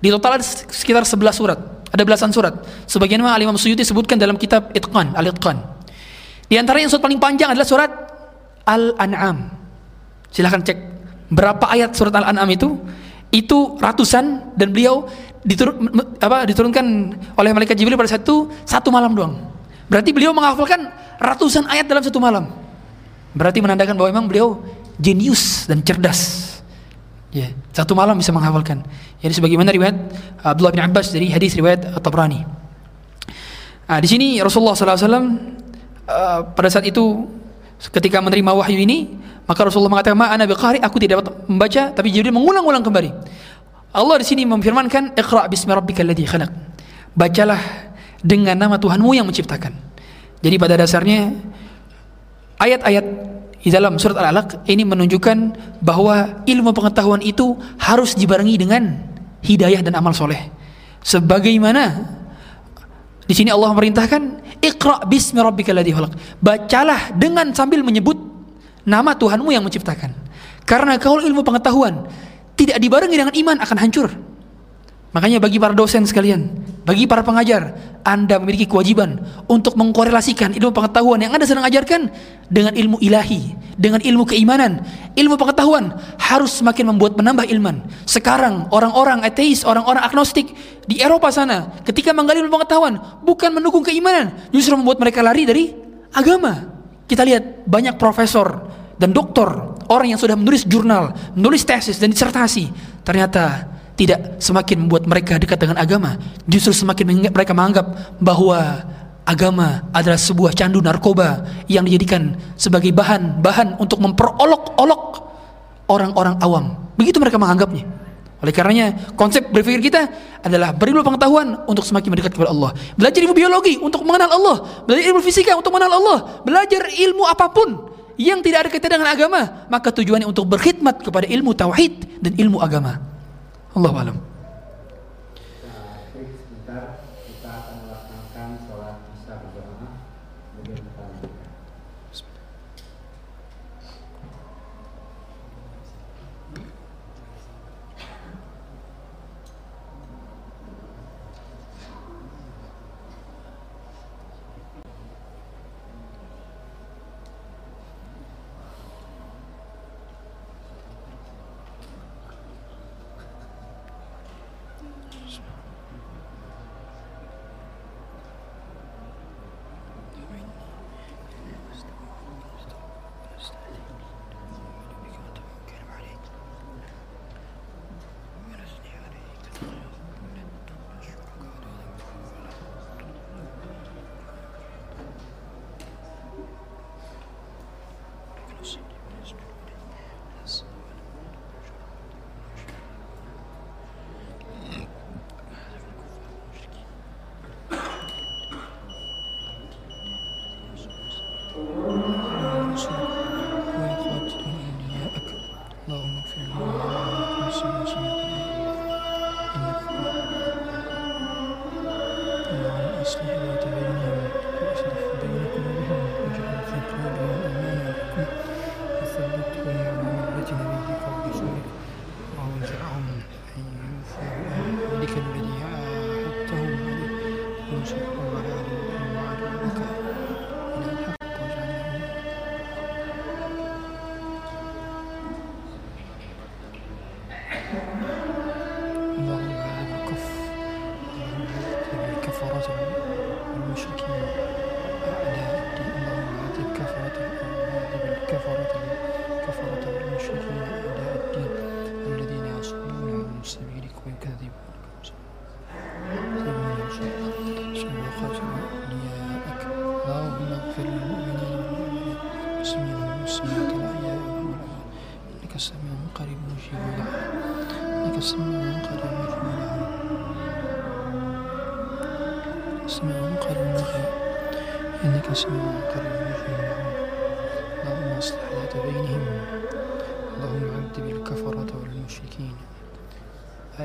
Speaker 1: Di total ada sekitar 11 surat. Ada belasan surat. Sebagian Al Imam Suyuti sebutkan dalam kitab Itqan, Al-Itqan. Di antara yang surat paling panjang adalah surat Al-An'am. Silahkan cek berapa ayat surat Al-An'am itu itu ratusan dan beliau diturunkan oleh malaikat Jibril pada satu satu malam doang. Berarti beliau menghafalkan ratusan ayat dalam satu malam. Berarti menandakan bahwa memang beliau jenius dan cerdas. Ya, satu malam bisa menghafalkan. Jadi sebagaimana riwayat Abdullah bin Abbas dari hadis riwayat At-Tabrani. Nah, di sini Rasulullah SAW uh, pada saat itu ketika menerima wahyu ini maka Rasulullah mengatakan, "Ma ana biqari, aku tidak dapat membaca." Tapi Jibril mengulang-ulang kembali. Allah di sini memfirmankan, "Iqra bismi rabbikal ladzi khalaq." Bacalah dengan nama Tuhanmu yang menciptakan. Jadi pada dasarnya ayat-ayat di dalam surat Al-Alaq ini menunjukkan bahwa ilmu pengetahuan itu harus dibarengi dengan hidayah dan amal soleh. Sebagaimana di sini Allah memerintahkan, "Iqra bismi rabbikal ladzi khalaq." Bacalah dengan sambil menyebut nama Tuhanmu yang menciptakan. Karena kalau ilmu pengetahuan tidak dibarengi dengan iman akan hancur. Makanya bagi para dosen sekalian, bagi para pengajar, Anda memiliki kewajiban untuk mengkorelasikan ilmu pengetahuan yang Anda sedang ajarkan dengan ilmu ilahi, dengan ilmu keimanan. Ilmu pengetahuan harus semakin membuat menambah ilman. Sekarang orang-orang ateis, orang-orang agnostik di Eropa sana, ketika menggali ilmu pengetahuan, bukan mendukung keimanan, justru membuat mereka lari dari agama. Kita lihat banyak profesor dan doktor, orang yang sudah menulis jurnal, menulis tesis dan disertasi, ternyata tidak semakin membuat mereka dekat dengan agama, justru semakin mereka menganggap bahwa agama adalah sebuah candu narkoba yang dijadikan sebagai bahan-bahan untuk memperolok-olok orang-orang awam. Begitu mereka menganggapnya. Oleh karenanya, konsep berpikir kita adalah berilmu pengetahuan untuk semakin mendekat kepada Allah. Belajar ilmu biologi untuk mengenal Allah. Belajar ilmu fisika untuk mengenal Allah. Belajar ilmu apa pun yang tidak ada kaitan dengan agama, maka tujuannya untuk berkhidmat kepada ilmu tauhid dan ilmu agama. Allah alam.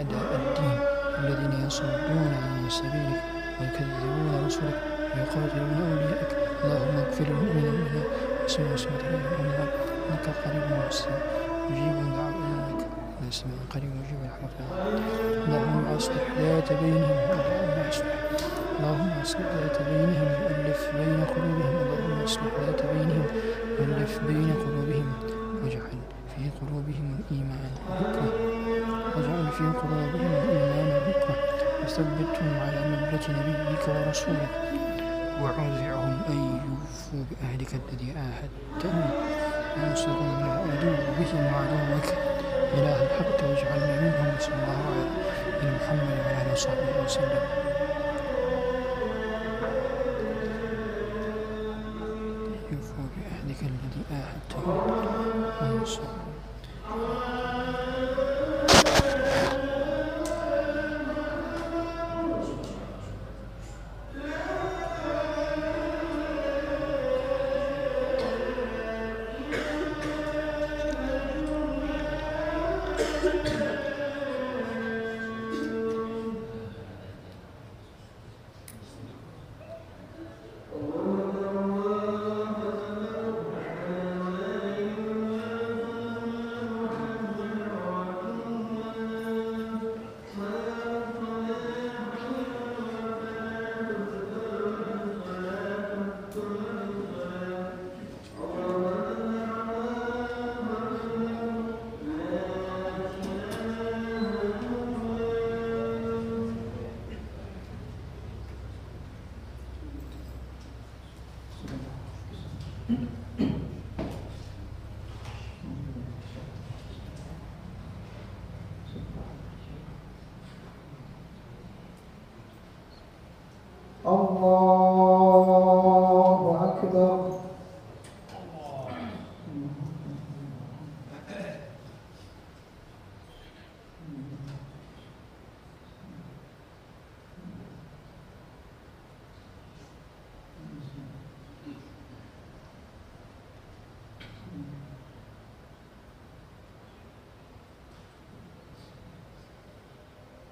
Speaker 1: أعداء الدين الذين يصدون عن سبيلك ويكذبون رسلك ويقاتلون أولياءك اللهم اغفر للمؤمنين والمؤمنات واسمع واسمة الأموال إنك قريب مسلم مجيب دعوتك واسمع قريب مجيب رحمتك اللهم أصلح ذات بينهم اللهم أصلح. اللهم أصلح ذات بينهم وألف بين قلوبهم. اللهم أصلح ذات بينهم وألف بين قلوبهم. واجعل في قلوبهم الإيمان والحكمة. في قلوبهم الإيمان والحكمة وثبتهم على ملة نبيك ورسولك. وأوزعهم أن يوفوا بعهدك الذي عاهدتهم وأنصرهم على عدوهم وعدوك. إله الحق واجعلنا منهم صلى الله على محمد وعلى آله وصحبه وسلم. يوفوا بعهدك الذي عاهدتهم
Speaker 3: وأنصرهم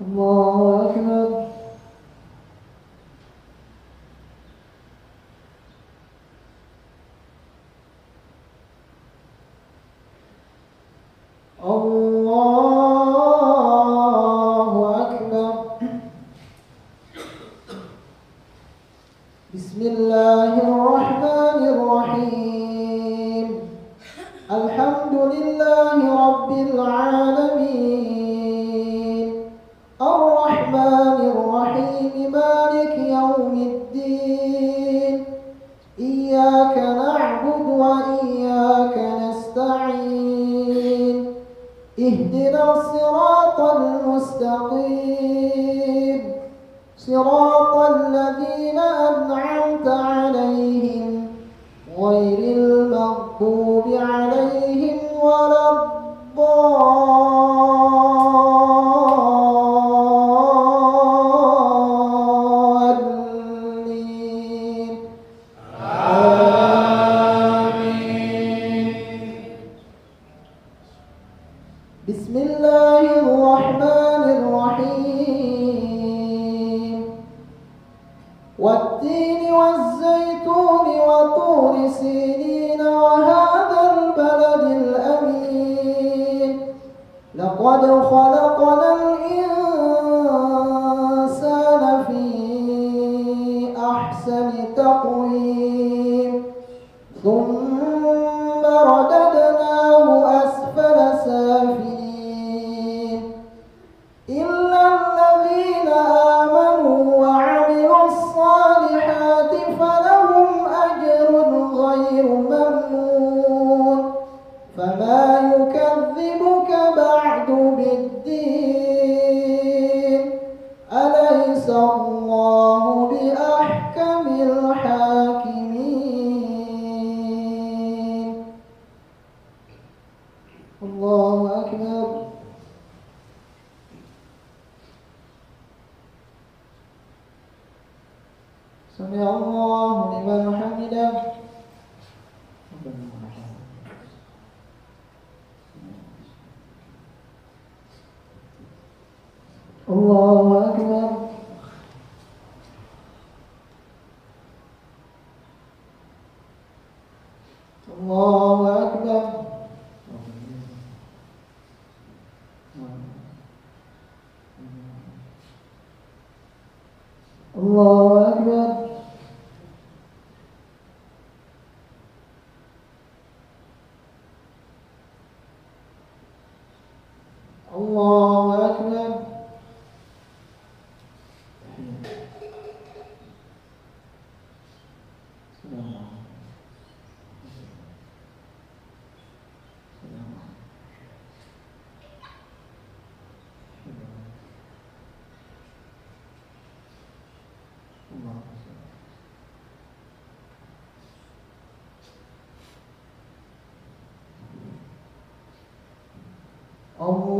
Speaker 3: Nam mô 어묵.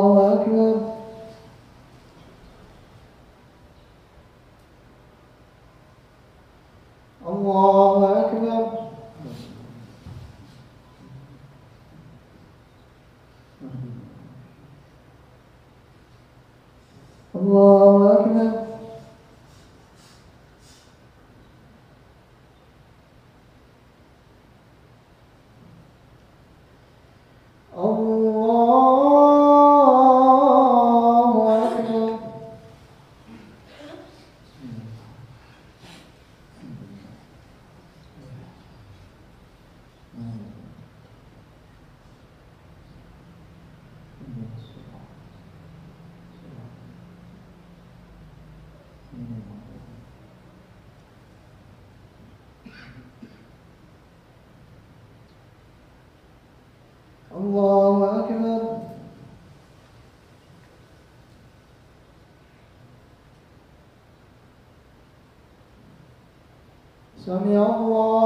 Speaker 3: 小鸟窝。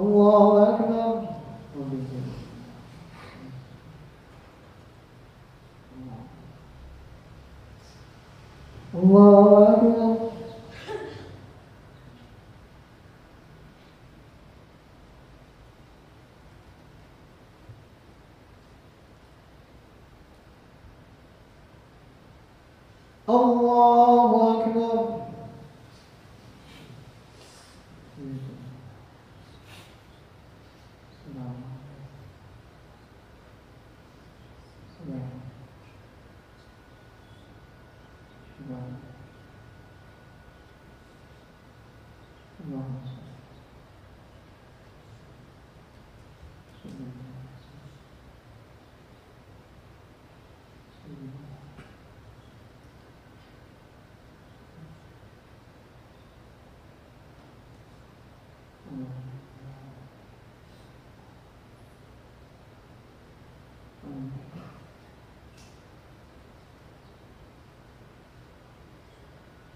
Speaker 3: الله أكبر الله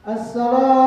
Speaker 3: الصلاة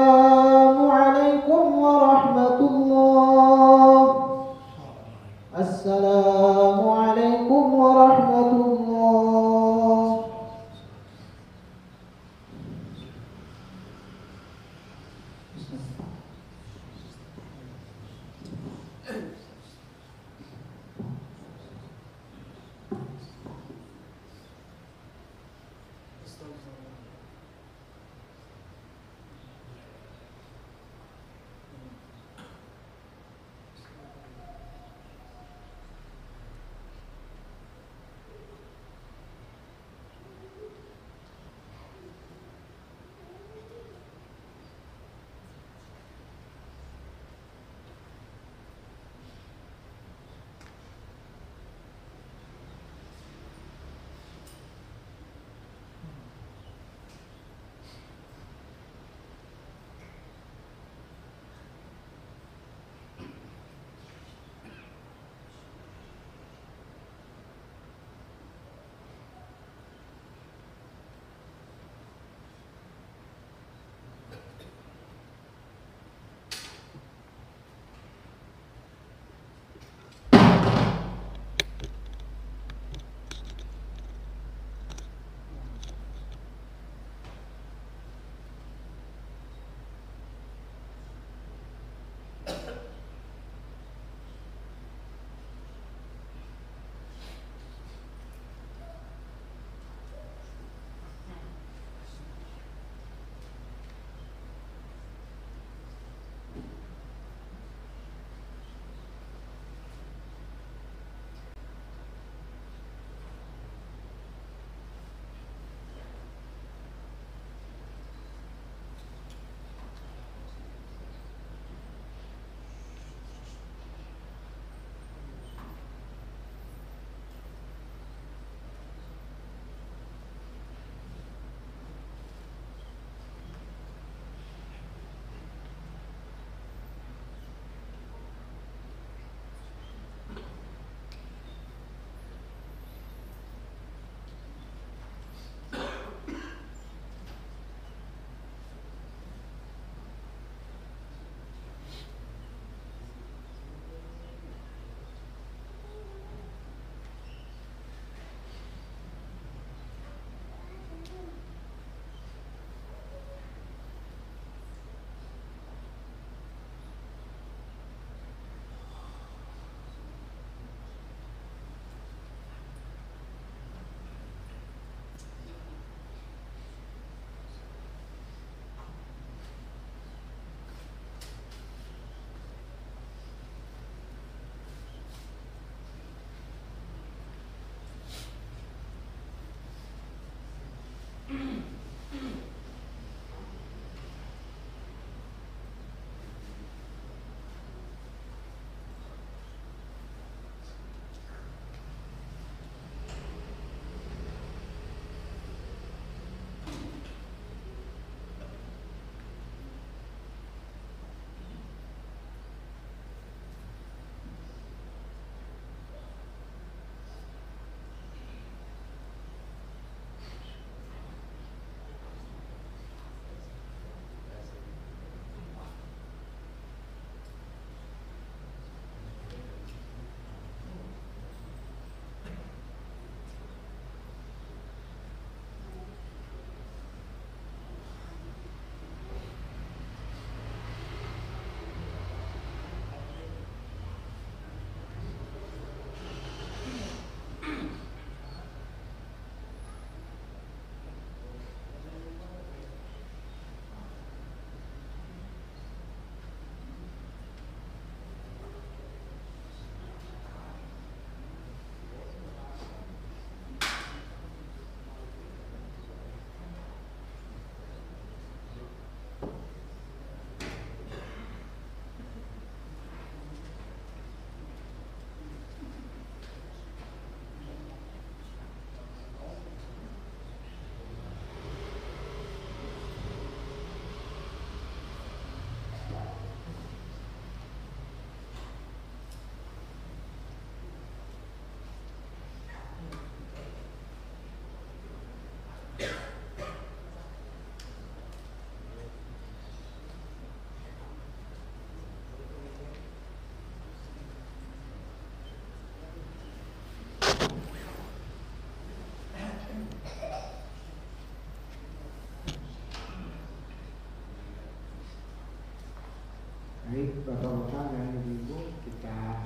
Speaker 2: Bapak-bapak dan ibu-ibu kita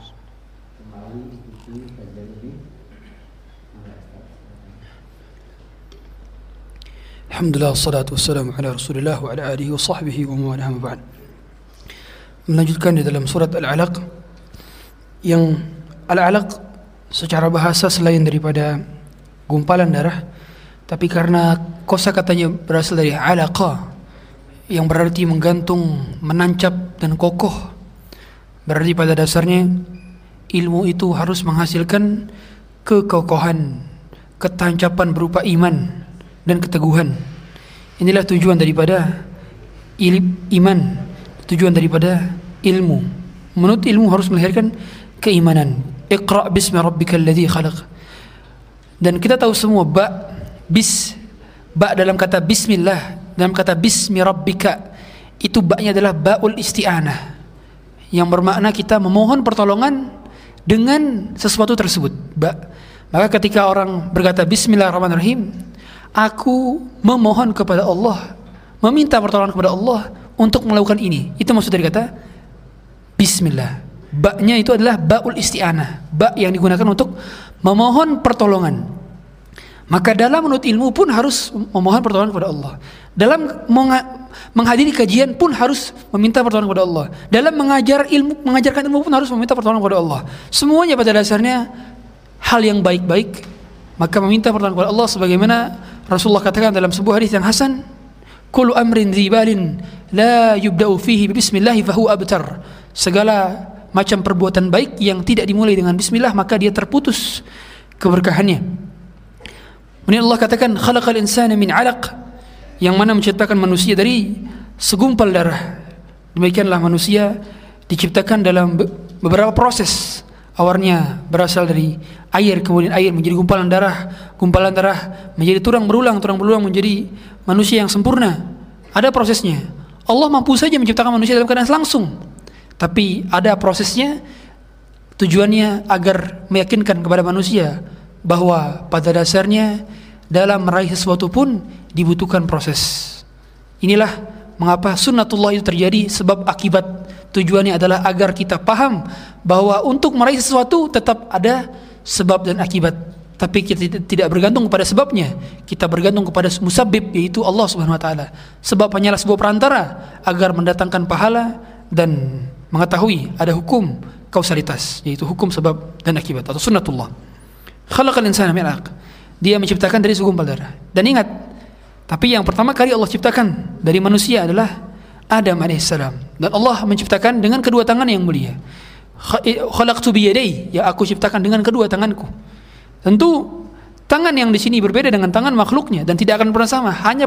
Speaker 2: kembali ikuti kajian ini.
Speaker 1: Alhamdulillah wassalatu wassalamu ala Rasulillah wa ala alihi wa sahbihi wa man walaha ma ba'd. Melanjutkan di dalam surat Al-Alaq yang Al-Alaq secara bahasa selain daripada gumpalan darah tapi karena kosa katanya berasal dari alaqa yang berarti menggantung, menancap dan kokoh. Berarti pada dasarnya ilmu itu harus menghasilkan kekokohan, ketancapan berupa iman dan keteguhan. Inilah tujuan daripada iman, tujuan daripada ilmu. Menurut ilmu harus melahirkan keimanan. Iqra bismi rabbikal ladzi khalaq. Dan kita tahu semua ba bis ba dalam kata bismillah dalam kata bismi rabbika itu baknya adalah baul isti'anah yang bermakna kita memohon pertolongan dengan sesuatu tersebut. Maka ketika orang berkata bismillahirrahmanirrahim, aku memohon kepada Allah, meminta pertolongan kepada Allah untuk melakukan ini. Itu maksud dari kata bismillah. Baknya itu adalah baul isti'anah, bak yang digunakan untuk memohon pertolongan. Maka dalam menurut ilmu pun harus memohon pertolongan kepada Allah. Dalam menghadiri kajian pun harus meminta pertolongan kepada Allah. Dalam mengajar ilmu, mengajarkan ilmu pun harus meminta pertolongan kepada Allah. Semuanya pada dasarnya hal yang baik-baik. Maka meminta pertolongan kepada Allah sebagaimana Rasulullah katakan dalam sebuah hadis yang hasan, "Kullu amrin dzibalin la yubda'u fihi bismillah fahuwa abtar." Segala macam perbuatan baik yang tidak dimulai dengan bismillah maka dia terputus keberkahannya. Kemudian Allah katakan khalaqal insana min 'alaq yang mana menciptakan manusia dari segumpal darah. Demikianlah manusia diciptakan dalam be- beberapa proses. Awalnya berasal dari air, kemudian air menjadi gumpalan darah, gumpalan darah menjadi tulang berulang, tulang berulang menjadi manusia yang sempurna. Ada prosesnya. Allah mampu saja menciptakan manusia dalam keadaan langsung. Tapi ada prosesnya tujuannya agar meyakinkan kepada manusia bahwa pada dasarnya dalam meraih sesuatu pun dibutuhkan proses. Inilah mengapa sunnatullah itu terjadi sebab akibat tujuannya adalah agar kita paham bahwa untuk meraih sesuatu tetap ada sebab dan akibat. Tapi kita tidak- bergantung kepada sebabnya. Kita bergantung kepada musabib yaitu Allah Subhanahu wa taala. Sebab hanyalah sebuah perantara agar mendatangkan pahala dan mengetahui ada hukum kausalitas yaitu hukum sebab dan akibat atau sunnatullah. Khalaqal insana min. Dia menciptakan dari segumpal darah. Dan ingat, tapi yang pertama kali Allah ciptakan dari manusia adalah Adam alaihissalam. Dan Allah menciptakan dengan kedua tangan yang mulia. Kha- Khalaqtu biyadai, ya aku ciptakan dengan kedua tanganku. Tentu tangan yang di sini berbeda dengan tangan makhluknya dan tidak akan pernah sama. Hanya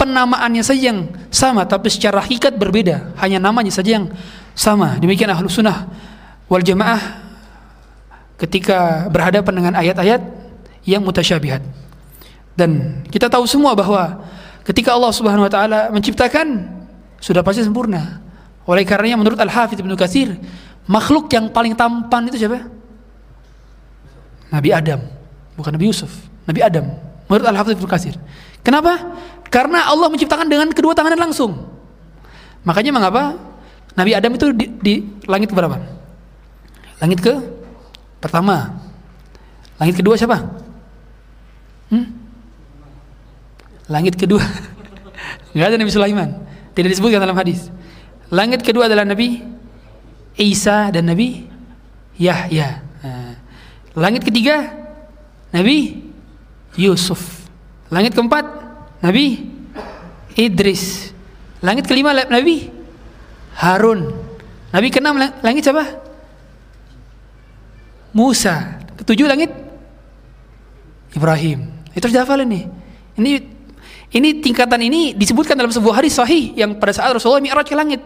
Speaker 1: penamaannya saja yang sama, tapi secara hakikat berbeda. Hanya namanya saja yang sama. Demikian ahlu sunnah wal jamaah ketika berhadapan dengan ayat-ayat yang mutasyabihat. Dan kita tahu semua bahwa ketika Allah Subhanahu wa taala menciptakan sudah pasti sempurna. Oleh karenanya menurut Al-Hafidz Ibnu Katsir, makhluk yang paling tampan itu siapa? Nabi Adam, bukan Nabi Yusuf, Nabi Adam. Menurut Al-Hafidz Ibnu Katsir. Kenapa? Karena Allah menciptakan dengan kedua tangannya langsung. Makanya mengapa Nabi Adam itu di, di langit berapa? Langit ke pertama. Langit kedua siapa? Hmm? Langit kedua Enggak ada Nabi Sulaiman Tidak disebutkan dalam hadis Langit kedua adalah Nabi Isa dan Nabi Yahya Nah, Langit ketiga Nabi Yusuf Langit keempat Nabi Idris Langit kelima Nabi Harun Nabi keenam langit siapa? Musa Ketujuh langit Ibrahim Itu harus dihafal ini Ini ini tingkatan ini disebutkan dalam sebuah hadis sahih yang pada saat Rasulullah mi'raj ke langit.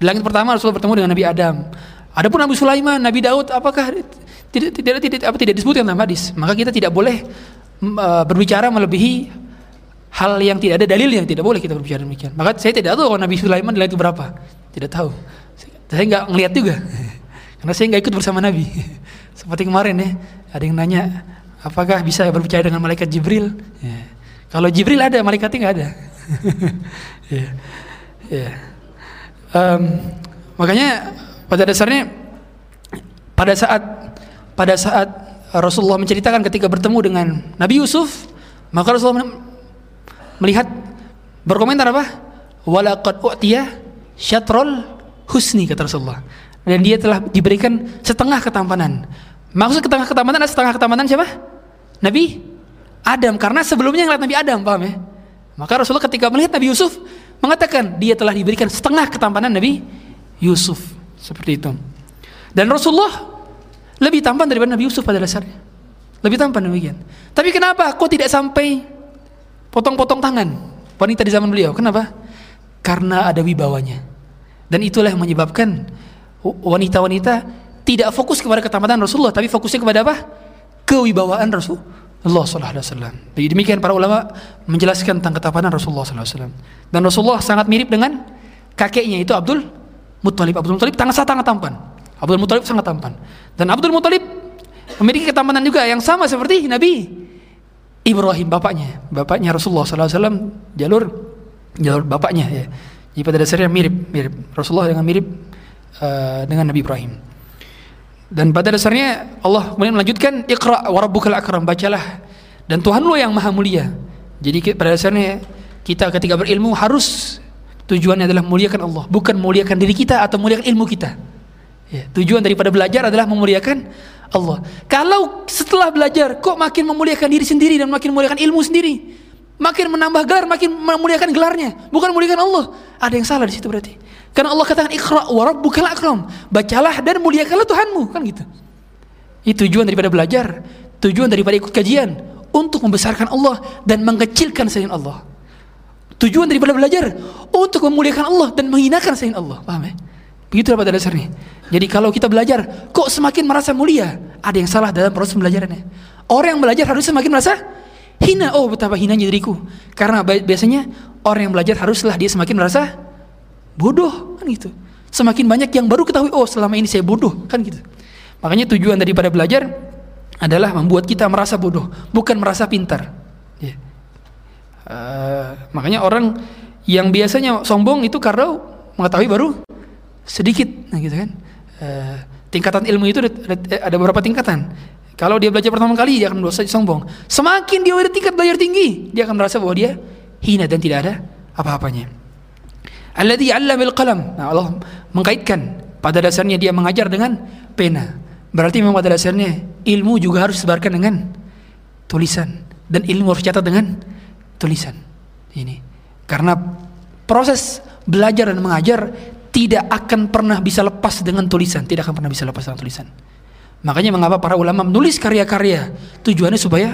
Speaker 1: Di langit pertama Rasulullah bertemu dengan Nabi Adam. Adapun Nabi Sulaiman, Nabi Daud, apakah tidak tidak tidak apa tidak disebutkan dalam hadis? Maka kita tidak boleh uh, berbicara melebihi hal yang tidak ada dalil yang tidak boleh kita berbicara demikian. Maka saya tidak tahu kalau Nabi Sulaiman di langit berapa. Tidak tahu. Saya nggak ngelihat juga. Karena saya nggak ikut bersama Nabi. Seperti kemarin ya, ada yang nanya, apakah bisa berbicara dengan malaikat Jibril? Ya. Kalau Jibril ada, malaikatnya nggak ada. ya. Ya. Um, Makanya pada dasarnya pada saat pada saat Rasulullah menceritakan ketika bertemu dengan Nabi Yusuf, maka Rasulullah melihat berkomentar apa? Walaqad u'tiya syatrul husni kata Rasulullah. Dan dia telah diberikan setengah ketampanan. Maksud setengah ketampanan adalah setengah ketampanan siapa? Nabi Adam karena sebelumnya ngeliat Nabi Adam, paham ya? Maka Rasulullah ketika melihat Nabi Yusuf mengatakan dia telah diberikan setengah ketampanan Nabi Yusuf. Seperti itu. Dan Rasulullah lebih tampan daripada Nabi Yusuf pada dasarnya. Lebih tampan demikian. Tapi kenapa kok tidak sampai potong-potong tangan wanita di zaman beliau? Kenapa? Karena ada wibawanya. Dan itulah yang menyebabkan wanita-wanita tidak fokus kepada ketampanan Rasulullah, tapi fokusnya kepada apa? Kewibawaan Rasulullah sallallahu alaihi wasallam. Jadi demikian para ulama menjelaskan tentang ketampanan Rasulullah sallallahu alaihi wasallam. Dan Rasulullah sangat mirip dengan kakeknya itu Abdul Muttalib. Abdul Muttalib sangat sangat tampan. Abdul Muttalib sangat tampan. Dan Abdul Muttalib memiliki ketampanan juga yang sama seperti Nabi Ibrahim bapaknya. Bapaknya Rasulullah sallallahu alaihi wasallam jalur jalur bapaknya ya. Jadi pada dasarnya mirip mirip Rasulullah dengan mirip uh, dengan Nabi Ibrahim. Dan pada dasarnya Allah kemudian melanjutkan Iqra wa rabbukal akram bacalah dan Tuhan lo yang maha mulia. Jadi pada dasarnya kita ketika berilmu harus tujuannya adalah memuliakan Allah, bukan memuliakan diri kita atau memuliakan ilmu kita. Ya, tujuan daripada belajar adalah memuliakan Allah. Kalau setelah belajar kok makin memuliakan diri sendiri dan makin memuliakan ilmu sendiri, makin menambah gelar, makin memuliakan gelarnya, bukan memuliakan Allah. Ada yang salah di situ berarti. Karena Allah katakan Iqra wa rabbukal akram. Bacalah dan muliakanlah Tuhanmu, kan gitu. Itu tujuan daripada belajar, tujuan daripada ikut kajian untuk membesarkan Allah dan mengecilkan selain Allah. Tujuan daripada belajar untuk memuliakan Allah dan menghinakan selain Allah. Paham ya? Begitulah pada dasarnya. Jadi kalau kita belajar, kok semakin merasa mulia? Ada yang salah dalam proses belajarannya. Orang yang belajar harus semakin merasa hina. Oh betapa hinanya diriku. Karena biasanya orang yang belajar haruslah dia semakin merasa bodoh kan gitu. Semakin banyak yang baru ketahui oh selama ini saya bodoh kan gitu. Makanya tujuan daripada belajar adalah membuat kita merasa bodoh bukan merasa pintar. Ya. uh, makanya orang yang biasanya sombong itu karena mengetahui baru sedikit nah gitu kan. Uh, tingkatan ilmu itu ada beberapa tingkatan. Kalau dia belajar pertama kali dia akan merasa sombong. Semakin dia ada tingkat belajar tinggi dia akan merasa bahwa dia hina dan tidak ada apa-apanya Alladhi 'allamal qalam. Nah, Allah mengkaitkan pada dasarnya dia mengajar dengan pena. Berarti memang pada dasarnya ilmu juga harus disebarkan dengan tulisan dan ilmu harus catat dengan tulisan. Ini. Karena proses belajar dan mengajar tidak akan pernah bisa lepas dengan tulisan, tidak akan pernah bisa lepas dengan tulisan. Makanya mengapa para ulama menulis karya-karya tujuannya supaya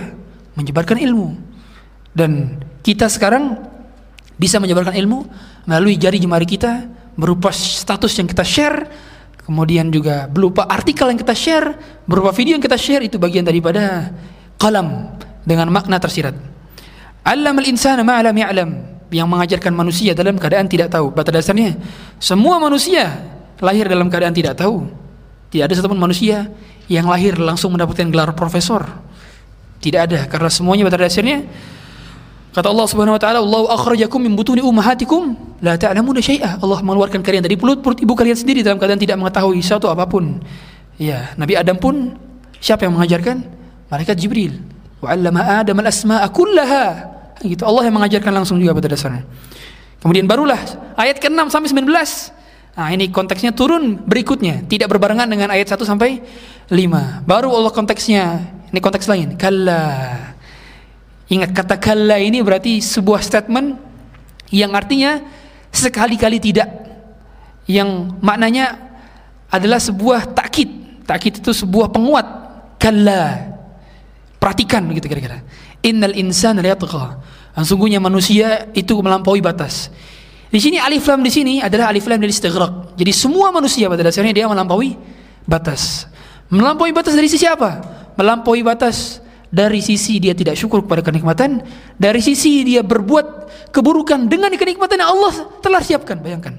Speaker 1: menyebarkan ilmu. Dan kita sekarang bisa menyebarkan ilmu melalui jari jemari kita berupa status yang kita share kemudian juga berupa artikel yang kita share berupa video yang kita share itu bagian daripada kalam dengan makna tersirat. Alam al-insana ma'alam ya'lam yang mengajarkan manusia dalam keadaan tidak tahu. Pada dasarnya semua manusia lahir dalam keadaan tidak tahu. Tidak ada satupun manusia yang lahir langsung mendapatkan gelar profesor. Tidak ada karena semuanya pada dasarnya Kata Allah Subhanahu wa taala, "Allahu akhrajakum min butuni ummahatikum la ta'lamuna syai'a." Allah mengeluarkan kalian dari perut-perut ibu kalian sendiri dalam keadaan tidak mengetahui sesuatu apa pun. Ya, Nabi Adam pun siapa yang mengajarkan? Malaikat Jibril. Wa 'allama Adam al-asma'a kullaha. Gitu. Allah yang mengajarkan langsung juga pada dasarnya. Kemudian barulah ayat ke-6 sampai 19. Nah, ini konteksnya turun berikutnya, tidak berbarengan dengan ayat 1 sampai 5. Baru Allah konteksnya, ini konteks lain. Kalla Ingat kata kalla ini berarti sebuah statement yang artinya sekali-kali tidak. Yang maknanya adalah sebuah takkid. Takkid itu sebuah penguat. Kalla. Perhatikan begitu kira-kira. Innal insana layatgha. Sungguhnya manusia itu melampaui batas. Di sini alif lam di sini adalah alif lam dari istighraq. Jadi semua manusia pada dasarnya dia melampaui batas. Melampaui batas dari sisi apa? Melampaui batas dari sisi dia tidak syukur kepada kenikmatan, dari sisi dia berbuat keburukan dengan kenikmatan yang Allah telah siapkan. Bayangkan,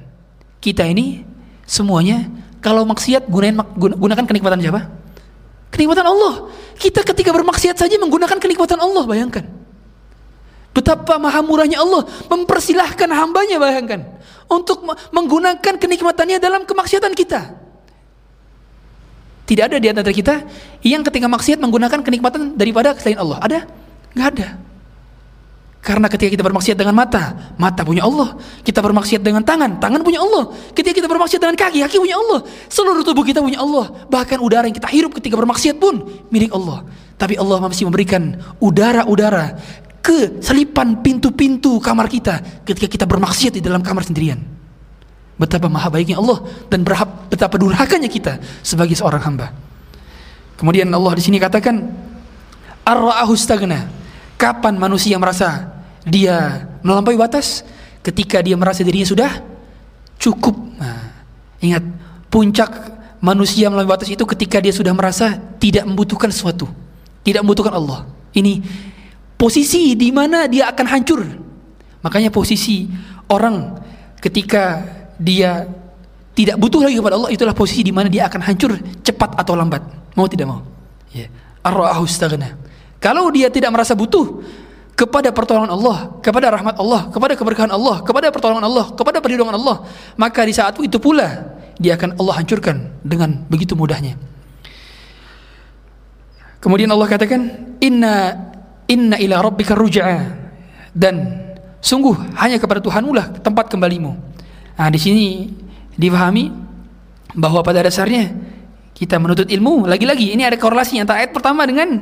Speaker 1: kita ini semuanya kalau maksiat gunain gunakan kenikmatan siapa? Kenikmatan Allah. Kita ketika bermaksiat saja menggunakan kenikmatan Allah, bayangkan. Betapa maha murahnya Allah mempersilahkan hambanya bayangkan untuk menggunakan kenikmatannya dalam kemaksiatan kita. Tidak ada di antara kita yang ketika maksiat menggunakan kenikmatan daripada selain Allah. Ada? Nggak ada. Karena ketika kita bermaksiat dengan mata, mata punya Allah. Kita bermaksiat dengan tangan, tangan punya Allah. Ketika kita bermaksiat dengan kaki, kaki punya Allah. Seluruh tubuh kita punya Allah. Bahkan udara yang kita hirup ketika bermaksiat pun milik Allah. Tapi Allah masih memberikan udara-udara ke selipan pintu-pintu kamar kita ketika kita bermaksiat di dalam kamar sendirian. Betapa maha baiknya Allah dan berhab, betapa durhakanya kita sebagai seorang hamba. Kemudian Allah di sini katakan ar-ra'ahu Kapan manusia merasa dia melampaui batas? Ketika dia merasa dirinya sudah cukup. Nah, ingat, puncak manusia melampaui batas itu ketika dia sudah merasa tidak membutuhkan sesuatu, tidak membutuhkan Allah. Ini posisi di mana dia akan hancur. Makanya posisi orang ketika dia tidak butuh lagi kepada Allah itulah posisi di mana dia akan hancur cepat atau lambat. Mau tidak mau. Ya. Kalau dia tidak merasa butuh kepada pertolongan Allah, kepada rahmat Allah, kepada keberkahan Allah, kepada pertolongan Allah, kepada perlindungan Allah, maka di saat itu pula dia akan Allah hancurkan dengan begitu mudahnya. Kemudian Allah katakan, "Inna inna ila rabbika ruj'a." Dan sungguh hanya kepada Tuhanmu lah tempat kembalimu. Nah, di sini difahami bahwa pada dasarnya kita menuntut ilmu lagi-lagi ini ada korelasi antara ayat pertama dengan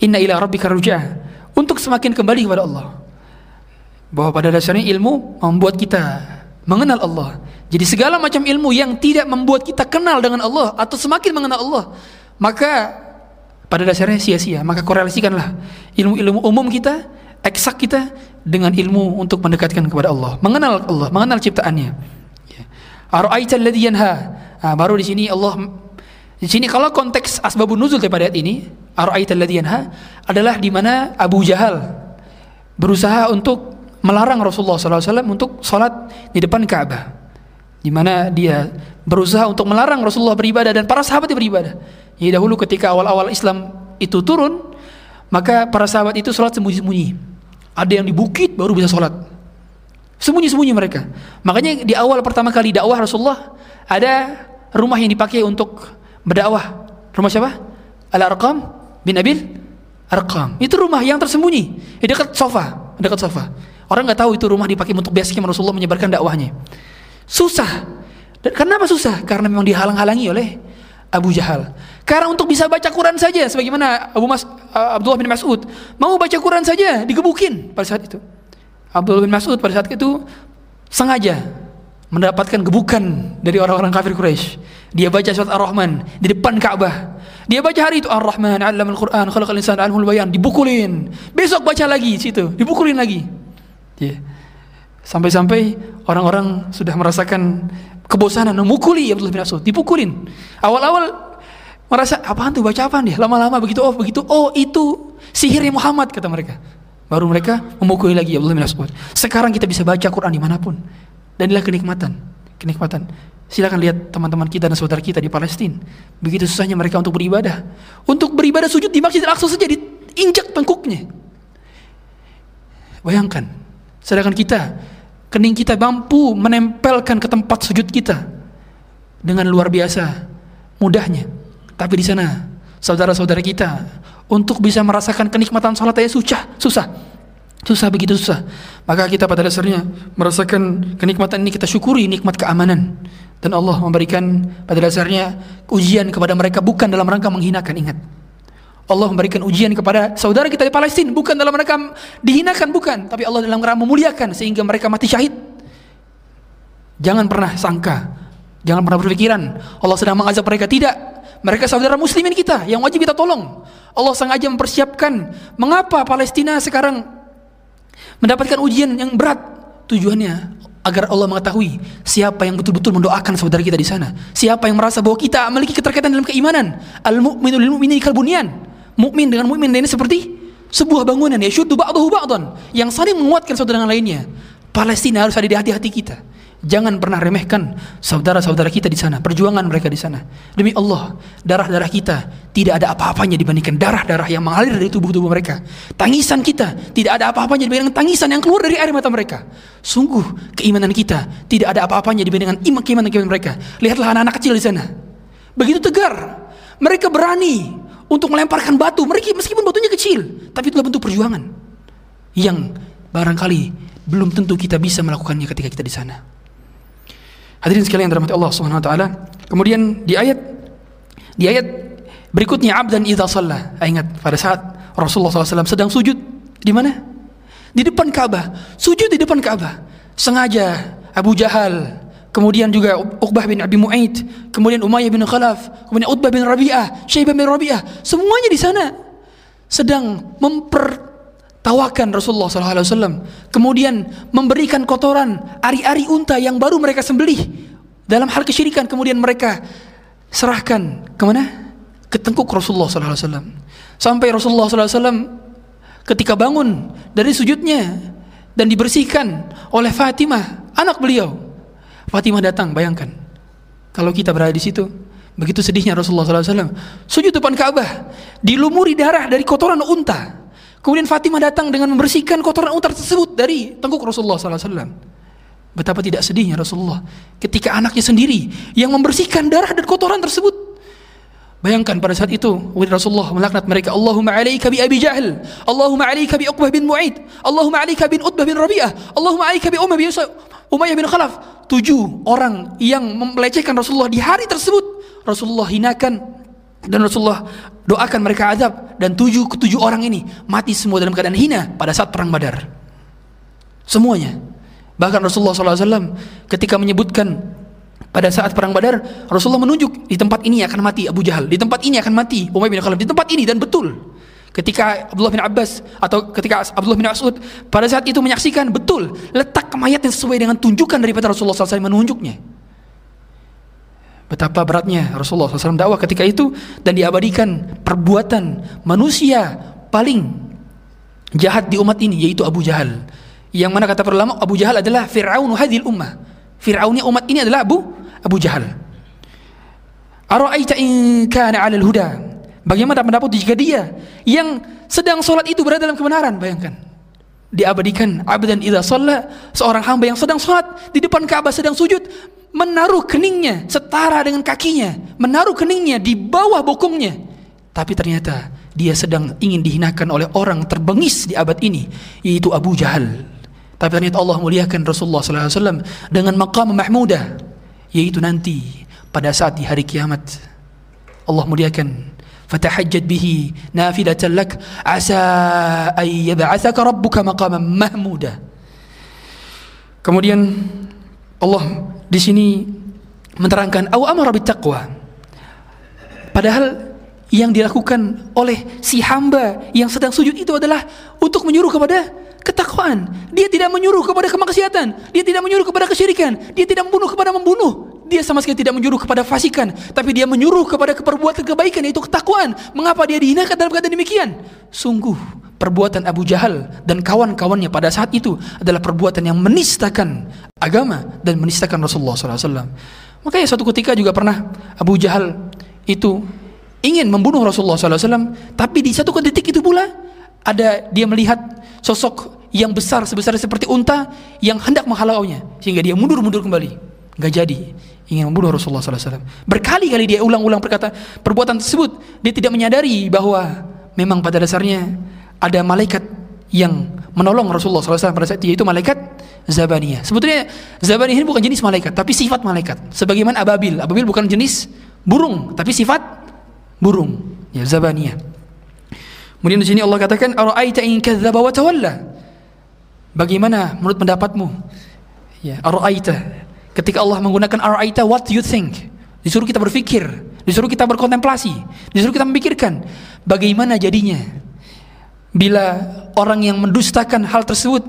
Speaker 1: Inna ila rabbika ruja'ah. Untuk semakin kembali kepada Allah. Bahwa pada dasarnya ilmu membuat kita mengenal Allah. Jadi segala macam ilmu yang tidak membuat kita kenal dengan Allah atau semakin mengenal Allah, maka pada dasarnya sia-sia. Maka korelasikanlah ilmu-ilmu umum kita, eksak kita dengan ilmu untuk mendekatkan kepada Allah, mengenal Allah, mengenal ciptaannya. Ya. Nah, baru di sini Allah di sini kalau konteks asbabun nuzul daripada ayat ini, adalah di mana Abu Jahal berusaha untuk melarang Rasulullah SAW untuk sholat di depan Ka'bah. Di mana dia berusaha untuk melarang Rasulullah beribadah dan para sahabat beribadah. Jadi dahulu ketika awal-awal Islam itu turun, maka para sahabat itu sholat sembunyi-sembunyi. Ada yang di bukit baru bisa sholat. Sembunyi-sembunyi mereka. Makanya di awal pertama kali dakwah Rasulullah ada rumah yang dipakai untuk berdakwah. Rumah siapa? Al-Arqam bin Abil Arqam. Itu rumah yang tersembunyi di dekat sofa, dekat sofa. Orang nggak tahu itu rumah dipakai untuk basecamp Rasulullah menyebarkan dakwahnya. Susah. Kenapa susah? Karena memang dihalang-halangi oleh Abu Jahal. Karena untuk bisa baca Quran saja, sebagaimana Abu Mas, uh, Abdullah bin Mas'ud mau baca Quran saja digebukin pada saat itu. Abdullah bin Mas'ud pada saat itu sengaja mendapatkan gebukan dari orang-orang kafir Quraisy. Dia baca surat Ar-Rahman di depan Ka'bah. Dia baca hari itu Ar-Rahman, al Quran, khalaqal insana 'allamul bayan, dibukulin. Besok baca lagi situ, dibukulin lagi. Yeah. Sampai-sampai orang-orang sudah merasakan kebosanan memukuli Abdullah bin Mas'ud, dipukulin. Awal-awal merasa apaan tuh baca apa dia? Lama-lama begitu oh begitu oh itu sihirnya Muhammad kata mereka. Baru mereka memukuli lagi Abdullah bin Mas'ud. Sekarang kita bisa baca Quran di mana pun. Dan inilah kenikmatan. Kenikmatan. Silakan lihat teman-teman kita dan saudara kita di Palestina. Begitu susahnya mereka untuk beribadah. Untuk beribadah sujud di Masjid Al-Aqsa saja diinjak tengkuknya. Bayangkan. Sedangkan kita, kening kita mampu menempelkan ke tempat sujud kita dengan luar biasa mudahnya. Tapi di sana saudara-saudara kita untuk bisa merasakan kenikmatan sholat susah, susah. Susah begitu susah. Maka kita pada dasarnya merasakan kenikmatan ini kita syukuri nikmat keamanan dan Allah memberikan pada dasarnya ujian kepada mereka bukan dalam rangka menghinakan ingat. Allah memberikan ujian kepada saudara kita di Palestina bukan dalam rangka dihinakan bukan, tapi Allah dalam rangka memuliakan sehingga mereka mati syahid. Jangan pernah sangka, jangan pernah berpikiran Allah sedang mengazab mereka. Tidak. Mereka saudara muslimin kita yang wajib kita tolong. Allah sengaja mempersiapkan mengapa Palestina sekarang mendapatkan ujian yang berat. Tujuannya agar Allah mengetahui siapa yang betul-betul mendoakan saudara kita di sana. Siapa yang merasa bahwa kita memiliki keterkaitan dalam keimanan. Al mu'minu lil mu'mini kalbunyan mukmin dengan mukmin ini seperti sebuah bangunan ya syuddu ba'dahu ba'dan yang saling menguatkan saudara dengan lainnya Palestina harus ada di hati-hati kita Jangan pernah remehkan saudara-saudara kita di sana, perjuangan mereka di sana. Demi Allah, darah-darah kita tidak ada apa-apanya dibandingkan darah-darah yang mengalir dari tubuh-tubuh mereka. Tangisan kita tidak ada apa-apanya dibandingkan tangisan yang keluar dari air mata mereka. Sungguh keimanan kita tidak ada apa-apanya dibandingkan iman keimanan keimanan mereka. Lihatlah anak-anak kecil di sana. Begitu tegar. Mereka berani untuk melemparkan batu. Meskipun batunya kecil, tapi itulah bentuk perjuangan yang barangkali belum tentu kita bisa melakukannya ketika kita di sana. Hadirin sekalian dirahmati Allah Subhanahu wa taala. Kemudian di ayat di ayat berikutnya abdan idza shalla. Ingat pada saat Rasulullah SAW sedang sujud di mana? Di depan Ka'bah. Sujud di depan Ka'bah. Sengaja Abu Jahal, kemudian juga Uqbah bin Abi Mu'aid, kemudian Umayyah bin Khalaf, kemudian Utbah bin Rabi'ah, Syaibah bin Rabi'ah, semuanya di sana sedang mempertawakan Rasulullah SAW. Kemudian memberikan kotoran ari-ari unta yang baru mereka sembelih dalam hal kesyirikan. Kemudian mereka serahkan ke mana? Ke tengkuk Rasulullah SAW. Sampai Rasulullah SAW ketika bangun dari sujudnya dan dibersihkan oleh Fatimah, anak beliau. Fatimah datang, bayangkan. Kalau kita berada di situ, begitu sedihnya Rasulullah SAW. Sujud depan Ka'bah, dilumuri darah dari kotoran unta. Kemudian Fatimah datang dengan membersihkan kotoran unta tersebut dari tengkuk Rasulullah SAW. Betapa tidak sedihnya Rasulullah ketika anaknya sendiri yang membersihkan darah dan kotoran tersebut. Bayangkan pada saat itu Rasulullah melaknat mereka Allahumma alaika bi Abi Jahal Allahumma alaika bi Uqbah bin Mu'id Allahumma alaika bin Utbah bin Rabi'ah Allahumma alaika bi Umayyah bin, Umayyah bin Khalaf Tujuh orang yang melecehkan Rasulullah di hari tersebut Rasulullah hinakan dan Rasulullah doakan mereka azab dan tujuh ketujuh orang ini mati semua dalam keadaan hina pada saat perang Badar. Semuanya. Bahkan Rasulullah SAW ketika menyebutkan pada saat perang Badar, Rasulullah menunjuk di tempat ini akan mati Abu Jahal, di tempat ini akan mati Umayyah bin Khalaf, di tempat ini dan betul. Ketika Abdullah bin Abbas atau ketika Abdullah bin Mas'ud pada saat itu menyaksikan betul letak mayat yang sesuai dengan tunjukan daripada Rasulullah SAW menunjuknya. Betapa beratnya Rasulullah SAW dakwah ketika itu dan diabadikan perbuatan manusia paling jahat di umat ini yaitu Abu Jahal. Yang mana kata para ulama Abu Jahal adalah Fir'aun hadil ummah. Fir'aunnya umat ini adalah Abu Abu Jahal. Ara'aita in kana 'alal huda? Bagaimana pendapat jika dia yang sedang sholat itu berada dalam kebenaran? Bayangkan. Diabadikan abdan idza shalla, seorang hamba yang sedang sholat di depan Ka'bah sedang sujud menaruh keningnya setara dengan kakinya, menaruh keningnya di bawah bokongnya. Tapi ternyata dia sedang ingin dihinakan oleh orang terbengis di abad ini, yaitu Abu Jahal. Tapi ternyata Allah muliakan Rasulullah SAW dengan maqam mahmudah, yaitu nanti pada saat di hari kiamat. Allah muliakan fatahajjad bihi nafilatan lak asa ay yab'athaka rabbuka maqaman mahmuda. Kemudian Allah di sini menerangkan au amara taqwa. Padahal yang dilakukan oleh si hamba yang sedang sujud itu adalah untuk menyuruh kepada ketakwaan. Dia tidak menyuruh kepada kemaksiatan, dia tidak menyuruh kepada kesyirikan, dia tidak membunuh kepada membunuh. Dia sama sekali tidak menyuruh kepada fasikan, tapi dia menyuruh kepada perbuatan kebaikan yaitu ketakwaan. Mengapa dia dihinakan dalam keadaan demikian? Sungguh perbuatan Abu Jahal dan kawan-kawannya pada saat itu adalah perbuatan yang menistakan agama dan menistakan Rasulullah SAW. Makanya suatu ketika juga pernah Abu Jahal itu ingin membunuh Rasulullah SAW, tapi di satu detik itu pula ada dia melihat sosok yang besar sebesar seperti unta yang hendak menghalaunya sehingga dia mundur-mundur kembali nggak jadi ingin membunuh Rasulullah SAW berkali-kali dia ulang-ulang berkata perbuatan tersebut. Dia tidak menyadari bahwa memang pada dasarnya ada malaikat yang menolong Rasulullah SAW pada saat itu yaitu malaikat Zabaniyah. Sebetulnya Zabaniyah ini bukan jenis malaikat tapi sifat malaikat. Sebagaimana Ababil. Ababil bukan jenis burung tapi sifat burung. Ya Zabaniyah. Kemudian di sini Allah katakan ara'aita in wa. Bagaimana menurut pendapatmu? Ya, ara'aita. Ketika Allah menggunakan ara'aita what do you think? Disuruh kita berpikir, disuruh kita berkontemplasi, disuruh kita memikirkan bagaimana jadinya bila orang yang mendustakan hal tersebut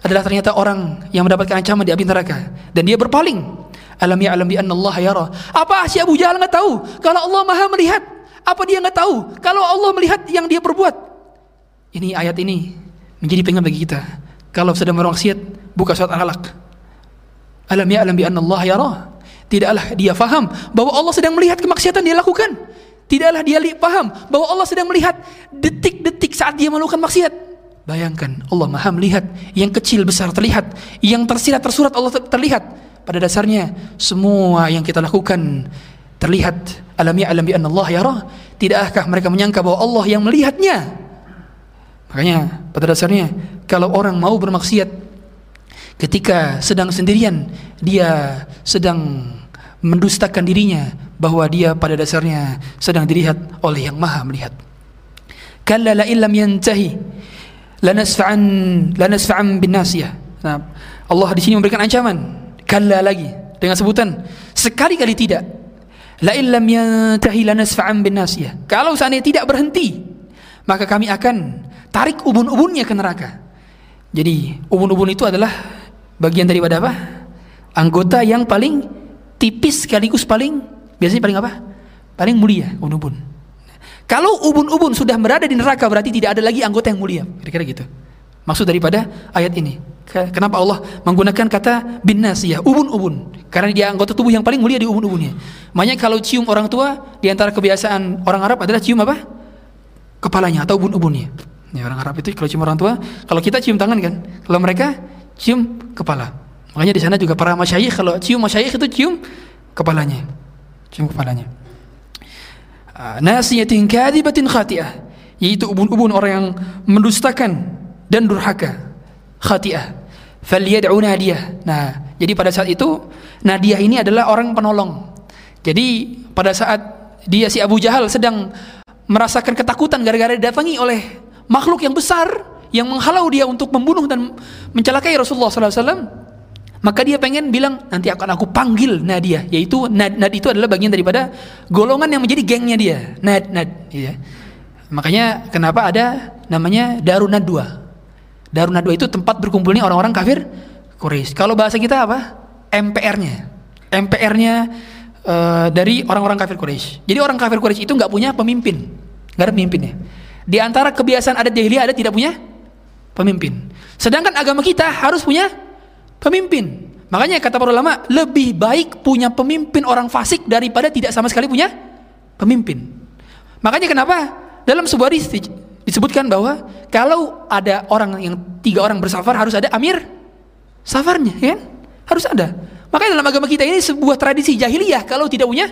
Speaker 1: adalah ternyata orang yang mendapatkan ancaman di api neraka dan dia berpaling. Alam ya alam bi Allah yara. Apa si Abu Jahal enggak tahu kalau Allah Maha melihat? Apa dia nggak tahu kalau Allah melihat yang dia perbuat? Ini ayat ini menjadi pengen bagi kita. Kalau sedang bermaksiat, buka surat Al-Alaq. Alam ya'lam bi Allah yarah. Tidaklah dia faham bahwa Allah sedang melihat kemaksiatan dia lakukan. Tidaklah dia paham bahwa Allah sedang melihat detik-detik saat dia melakukan maksiat. Bayangkan Allah Maha melihat yang kecil besar terlihat, yang tersirat tersurat Allah ter- terlihat. Pada dasarnya semua yang kita lakukan terlihat. Alam ya'lam bi Allah yarah. Tidakkah mereka menyangka bahwa Allah yang melihatnya? Makanya pada dasarnya kalau orang mau bermaksiat ketika sedang sendirian dia sedang mendustakan dirinya bahwa dia pada dasarnya sedang dilihat oleh yang maha melihat. Kalla la illam yantahi lanasfa'an lanasfa'an bin nasiyah. Nah, Allah di sini memberikan ancaman. Kalla lagi dengan sebutan sekali-kali tidak. La illam yantahi lanasfa'an bin nasiyah. Kalau seandainya tidak berhenti, maka kami akan tarik ubun-ubunnya ke neraka. Jadi, ubun-ubun itu adalah bagian daripada apa? Anggota yang paling tipis sekaligus paling biasanya paling apa? Paling mulia, ubun-ubun. Kalau ubun-ubun sudah berada di neraka berarti tidak ada lagi anggota yang mulia. Kira-kira gitu. Maksud daripada ayat ini. Ke- Kenapa Allah menggunakan kata bin nasiyah, ubun-ubun? Karena dia anggota tubuh yang paling mulia di ubun-ubunnya. Makanya kalau cium orang tua, di antara kebiasaan orang Arab adalah cium apa? Kepalanya atau ubun-ubunnya. Ya, orang Arab itu kalau cium orang tua, kalau kita cium tangan kan, kalau mereka cium kepala. Makanya di sana juga para masyayikh kalau cium masyayikh itu cium kepalanya. Cium kepalanya. Ah, nasiyatin kadibatin khati'ah yaitu ubun-ubun orang yang mendustakan dan durhaka khati'ah falyad'u nadiyah nah jadi pada saat itu Nadiyah ini adalah orang penolong jadi pada saat dia si Abu Jahal sedang merasakan ketakutan gara-gara didatangi oleh makhluk yang besar yang menghalau dia untuk membunuh dan mencelakai Rasulullah SAW maka dia pengen bilang nanti akan aku panggil Nadia, yaitu Nad, Nad itu adalah bagian daripada golongan yang menjadi gengnya dia. Nad Nad, ya. Makanya kenapa ada namanya Darun Nadwa. Darun Nadwa itu tempat berkumpulnya orang-orang kafir Quraisy. Kalau bahasa kita apa? MPR-nya. MPR-nya eh, dari orang-orang kafir Quraisy. Jadi orang kafir Quraisy itu nggak punya pemimpin, nggak ada pemimpinnya. Di antara kebiasaan adat jahiliyah ada tidak punya pemimpin. Sedangkan agama kita harus punya pemimpin. Makanya kata para ulama, lebih baik punya pemimpin orang fasik daripada tidak sama sekali punya pemimpin. Makanya kenapa dalam sebuah hadis di- disebutkan bahwa kalau ada orang yang tiga orang bersafar harus ada amir safarnya, ya kan? Harus ada. Makanya dalam agama kita ini sebuah tradisi jahiliyah kalau tidak punya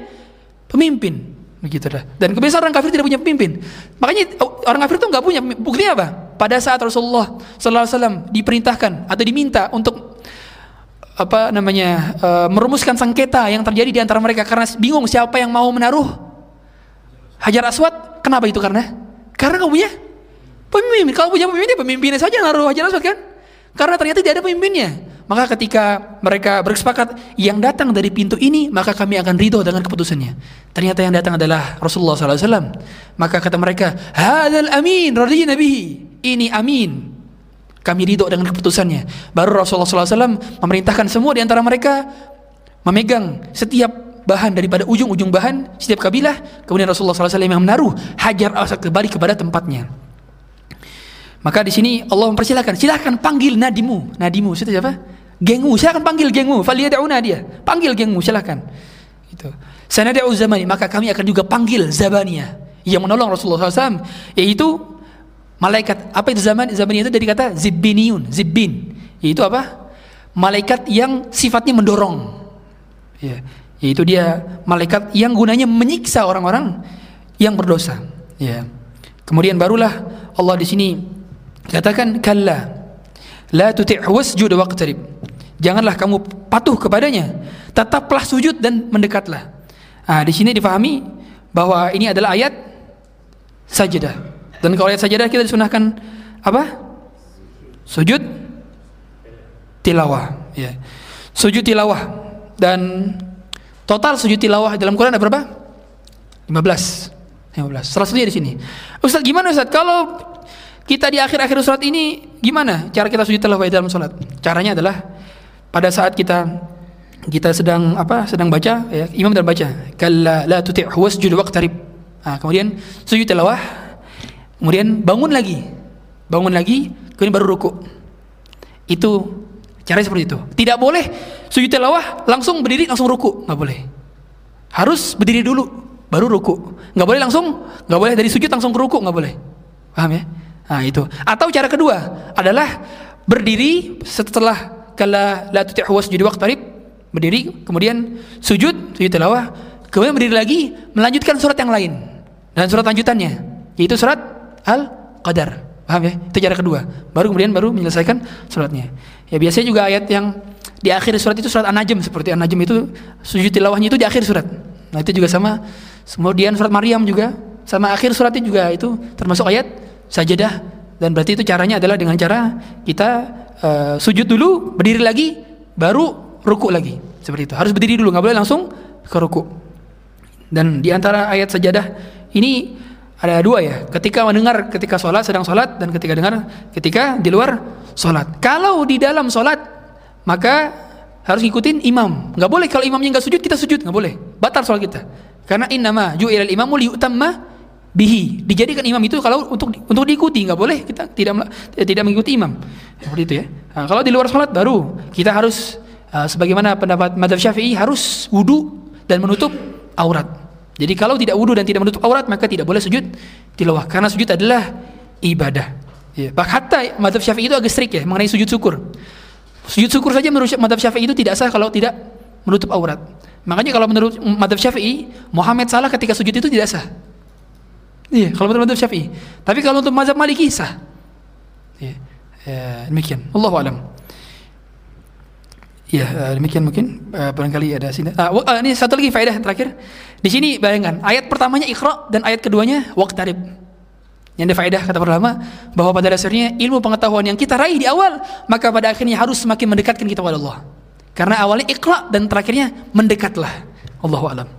Speaker 1: pemimpin. Begitu dah. Dan kebiasaan orang kafir tidak punya pemimpin. Makanya oh, orang kafir itu nggak punya. Buktinya apa? Pada saat Rasulullah Sallallahu Alaihi Wasallam diperintahkan atau diminta untuk apa namanya eh, merumuskan sengketa yang terjadi di antara mereka karena bingung siapa yang mau menaruh hajar aswad. Kenapa itu karena? Karena kamu punya pemimpin. Kalau punya pemimpin, ya pemimpinnya saja naruh hajar aswad kan? Karena ternyata tidak ada pemimpinnya. Maka ketika mereka bersepakat yang datang dari pintu ini, maka kami akan ridho dengan keputusannya. Ternyata yang datang adalah Rasulullah SAW. Maka kata mereka, Hadal amin, radiyina bihi. Ini amin. Kami ridho dengan keputusannya. Baru Rasulullah SAW memerintahkan semua di antara mereka memegang setiap bahan daripada ujung-ujung bahan setiap kabilah. Kemudian Rasulullah SAW yang menaruh hajar aswad kembali kepada tempatnya. Maka di sini Allah mempersilahkan, silahkan panggil nadimu, nadimu itu siapa? Gengmu, silahkan panggil gengmu, faliyad'una dia, panggil gengmu, silahkan. Itu. Sanad'u zamani, maka kami akan juga panggil zabania yang menolong Rasulullah SAW, yaitu malaikat. Apa itu zaman? Zaman itu dari kata zibbiniun, zibbin, yaitu apa? Malaikat yang sifatnya mendorong. Ya, yaitu dia malaikat yang gunanya menyiksa orang-orang yang berdosa. Ya. Kemudian barulah Allah di sini katakan kalla la tuti' wasjud waqtarib. Janganlah kamu patuh kepadanya, tetaplah sujud dan mendekatlah. Nah, di sini difahami bahwa ini adalah ayat sajadah. Dan kalau ayat sajadah kita disunahkan apa? Sujud tilawah, ya. Sujud tilawah dan total sujud tilawah dalam Quran ada berapa? 15. 15. Salah satunya di sini. Ustaz gimana Ustaz? Kalau kita di akhir-akhir surat ini gimana cara kita sujud tilawah dalam salat? Caranya adalah pada saat kita kita sedang apa? Sedang baca ya, imam dan baca. Kalla la tuti' wasjud waqtarib. Nah, kemudian sujud tilawah. Kemudian bangun lagi. Bangun lagi, kemudian baru ruku. Itu Caranya seperti itu. Tidak boleh sujud tilawah langsung berdiri langsung ruku, nggak boleh. Harus berdiri dulu baru ruku. Nggak boleh langsung, nggak boleh dari sujud langsung ke ruku, nggak boleh. Paham ya? Nah, itu. Atau cara kedua adalah berdiri setelah kala la tuti'hu wasjud waqtarib, berdiri kemudian sujud, sujud tilawah, kemudian berdiri lagi melanjutkan surat yang lain dan surat lanjutannya yaitu surat Al-Qadar. Paham ya? Itu cara kedua. Baru kemudian baru menyelesaikan suratnya. Ya biasanya juga ayat yang di akhir surat itu surat An-Najm seperti An-Najm itu sujud tilawahnya itu di akhir surat. Nah, itu juga sama. Kemudian surat Maryam juga sama akhir suratnya juga itu termasuk ayat sajadah dan berarti itu caranya adalah dengan cara kita uh, sujud dulu, berdiri lagi, baru ruku lagi. Seperti itu. Harus berdiri dulu, nggak boleh langsung ke ruku. Dan di antara ayat sajadah ini ada dua ya. Ketika mendengar ketika sholat sedang sholat dan ketika dengar ketika di luar sholat. Kalau di dalam sholat maka harus ngikutin imam. Nggak boleh kalau imamnya nggak sujud kita sujud nggak boleh. Batal sholat kita. Karena innama ju'ilal imamu liyutamma bihi. Dijadikan imam itu kalau untuk untuk diikuti nggak boleh kita tidak tidak mengikuti imam. Seperti itu ya. Nah, kalau di luar sholat baru kita harus uh, sebagaimana pendapat Madzhab Syafi'i harus wudhu dan menutup aurat. Jadi kalau tidak wudhu dan tidak menutup aurat maka tidak boleh sujud tilawah karena sujud adalah ibadah. Ya. Hatta madhab syafi'i itu agak strict ya mengenai sujud syukur. Sujud syukur saja menurut madhab syafi'i itu tidak sah kalau tidak menutup aurat. Makanya kalau menurut madhab syafi'i Muhammad salah ketika sujud itu tidak sah. Iya, kalau menurut madhab syafi'i. Tapi kalau untuk madhab maliki sah. Ya. Ya, demikian. Allah alam. Ya, uh, demikian mungkin uh, barangkali ada sini. Uh, uh, ini satu lagi faedah terakhir. Di sini bayangkan, ayat pertamanya Iqra dan ayat keduanya waqtarib. Yang ada faedah kata para ulama bahwa pada dasarnya ilmu pengetahuan yang kita raih di awal, maka pada akhirnya harus semakin mendekatkan kita kepada Allah. Karena awalnya Iqra dan terakhirnya mendekatlah. Allahu a'lam.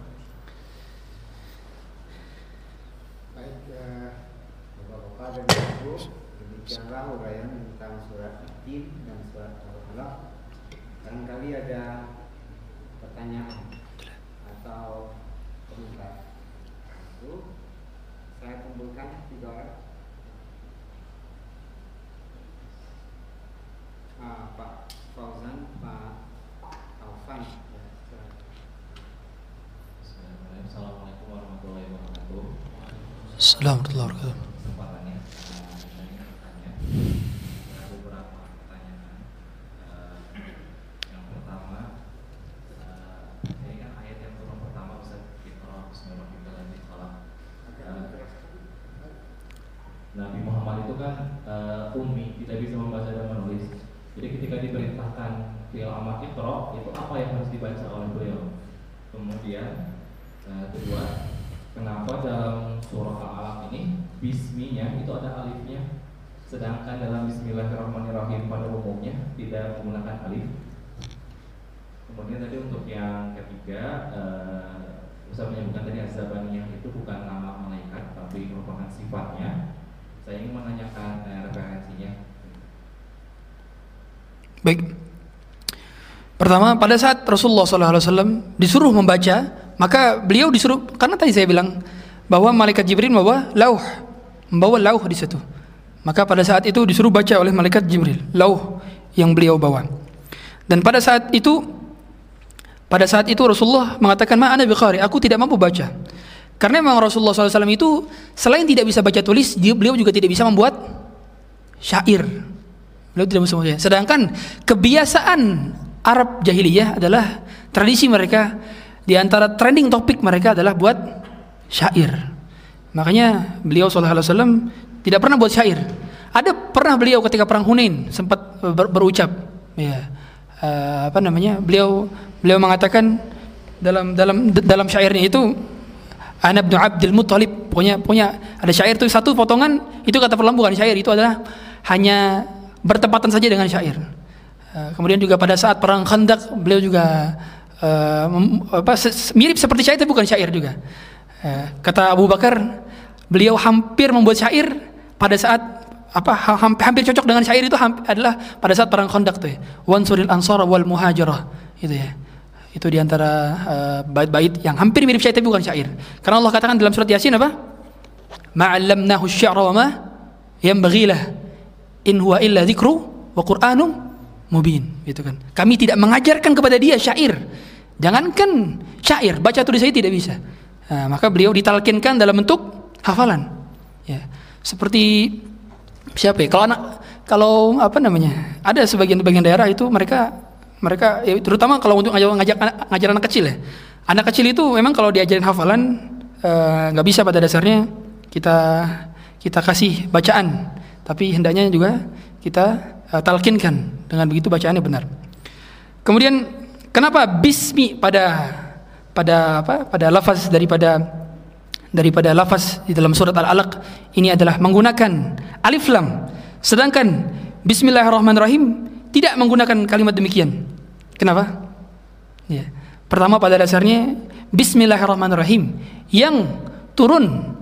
Speaker 1: Assalamualaikum warahmatullahi
Speaker 4: Nabi Muhammad itu kan tidak bisa membaca dan menulis. Jadi ketika diperintahkan itu apa yang harus dibaca oleh beliau? Kemudian uh, kedua, Kenapa dalam surah Al-Alaq ini bisminya itu ada alifnya sedangkan dalam Bismillahirrahmanirrahim pada umumnya tidak menggunakan alif. Kemudian tadi untuk yang ketiga uh, Ustaz menyebutkan tadi Azabaniyah itu bukan nama malaikat tapi merupakan sifatnya. Saya ingin menanyakan uh, referensinya.
Speaker 1: Baik. Pertama, pada saat Rasulullah SAW disuruh membaca maka beliau disuruh karena tadi saya bilang bahwa malaikat Jibril membawa lauh, membawa lauh di situ. Maka pada saat itu disuruh baca oleh malaikat Jibril lauh yang beliau bawa. Dan pada saat itu pada saat itu Rasulullah mengatakan ma ana biqari, aku tidak mampu baca. Karena memang Rasulullah SAW itu selain tidak bisa baca tulis, beliau juga tidak bisa membuat syair. Beliau tidak bisa membuat Sedangkan kebiasaan Arab jahiliyah adalah tradisi mereka di antara trending topik mereka adalah buat syair. Makanya beliau sallallahu alaihi wasallam tidak pernah buat syair. Ada pernah beliau ketika perang Hunain sempat ber berucap ya uh, apa namanya? Beliau beliau mengatakan dalam dalam dalam syairnya itu Ana bin Abdul Muttalib punya punya ada syair itu satu potongan itu kata perlahan bukan syair itu adalah hanya bertepatan saja dengan syair. Uh, kemudian juga pada saat perang Khandaq beliau juga uh, apa, mirip seperti syair tapi bukan syair juga. Uh, kata Abu Bakar, beliau hampir membuat syair pada saat apa hampir, hampir cocok dengan syair itu hampir, adalah pada saat perang Khandaq tuh ya. Wansuril ansar wal muhajirah itu ya. Itu di antara uh, bait-bait yang hampir mirip syair tapi bukan syair. Karena Allah katakan dalam surat Yasin apa? Ma'allamnahu syi'ra wa ma yanbaghi in huwa illa dzikru wa qur'anum mubin gitu kan. Kami tidak mengajarkan kepada dia syair. Jangankan syair, baca tulis saja tidak bisa. Nah, maka beliau ditalkinkan dalam bentuk hafalan. Ya. Seperti siapa ya? Kalau anak kalau apa namanya? Ada sebagian-bagian daerah itu mereka mereka ya, terutama kalau untuk ngajak, ngajak ngajar anak kecil ya. Anak kecil itu memang kalau diajarin hafalan eh, nggak bisa pada dasarnya kita kita kasih bacaan, tapi hendaknya juga kita uh, talkinkan dengan begitu bacaannya benar. Kemudian kenapa bismi pada pada apa? Pada lafaz daripada daripada lafaz di dalam surat Al-Alaq ini adalah menggunakan alif lam. Sedangkan bismillahirrahmanirrahim tidak menggunakan kalimat demikian. Kenapa? Ya. Pertama pada dasarnya Bismillahirrahmanirrahim yang turun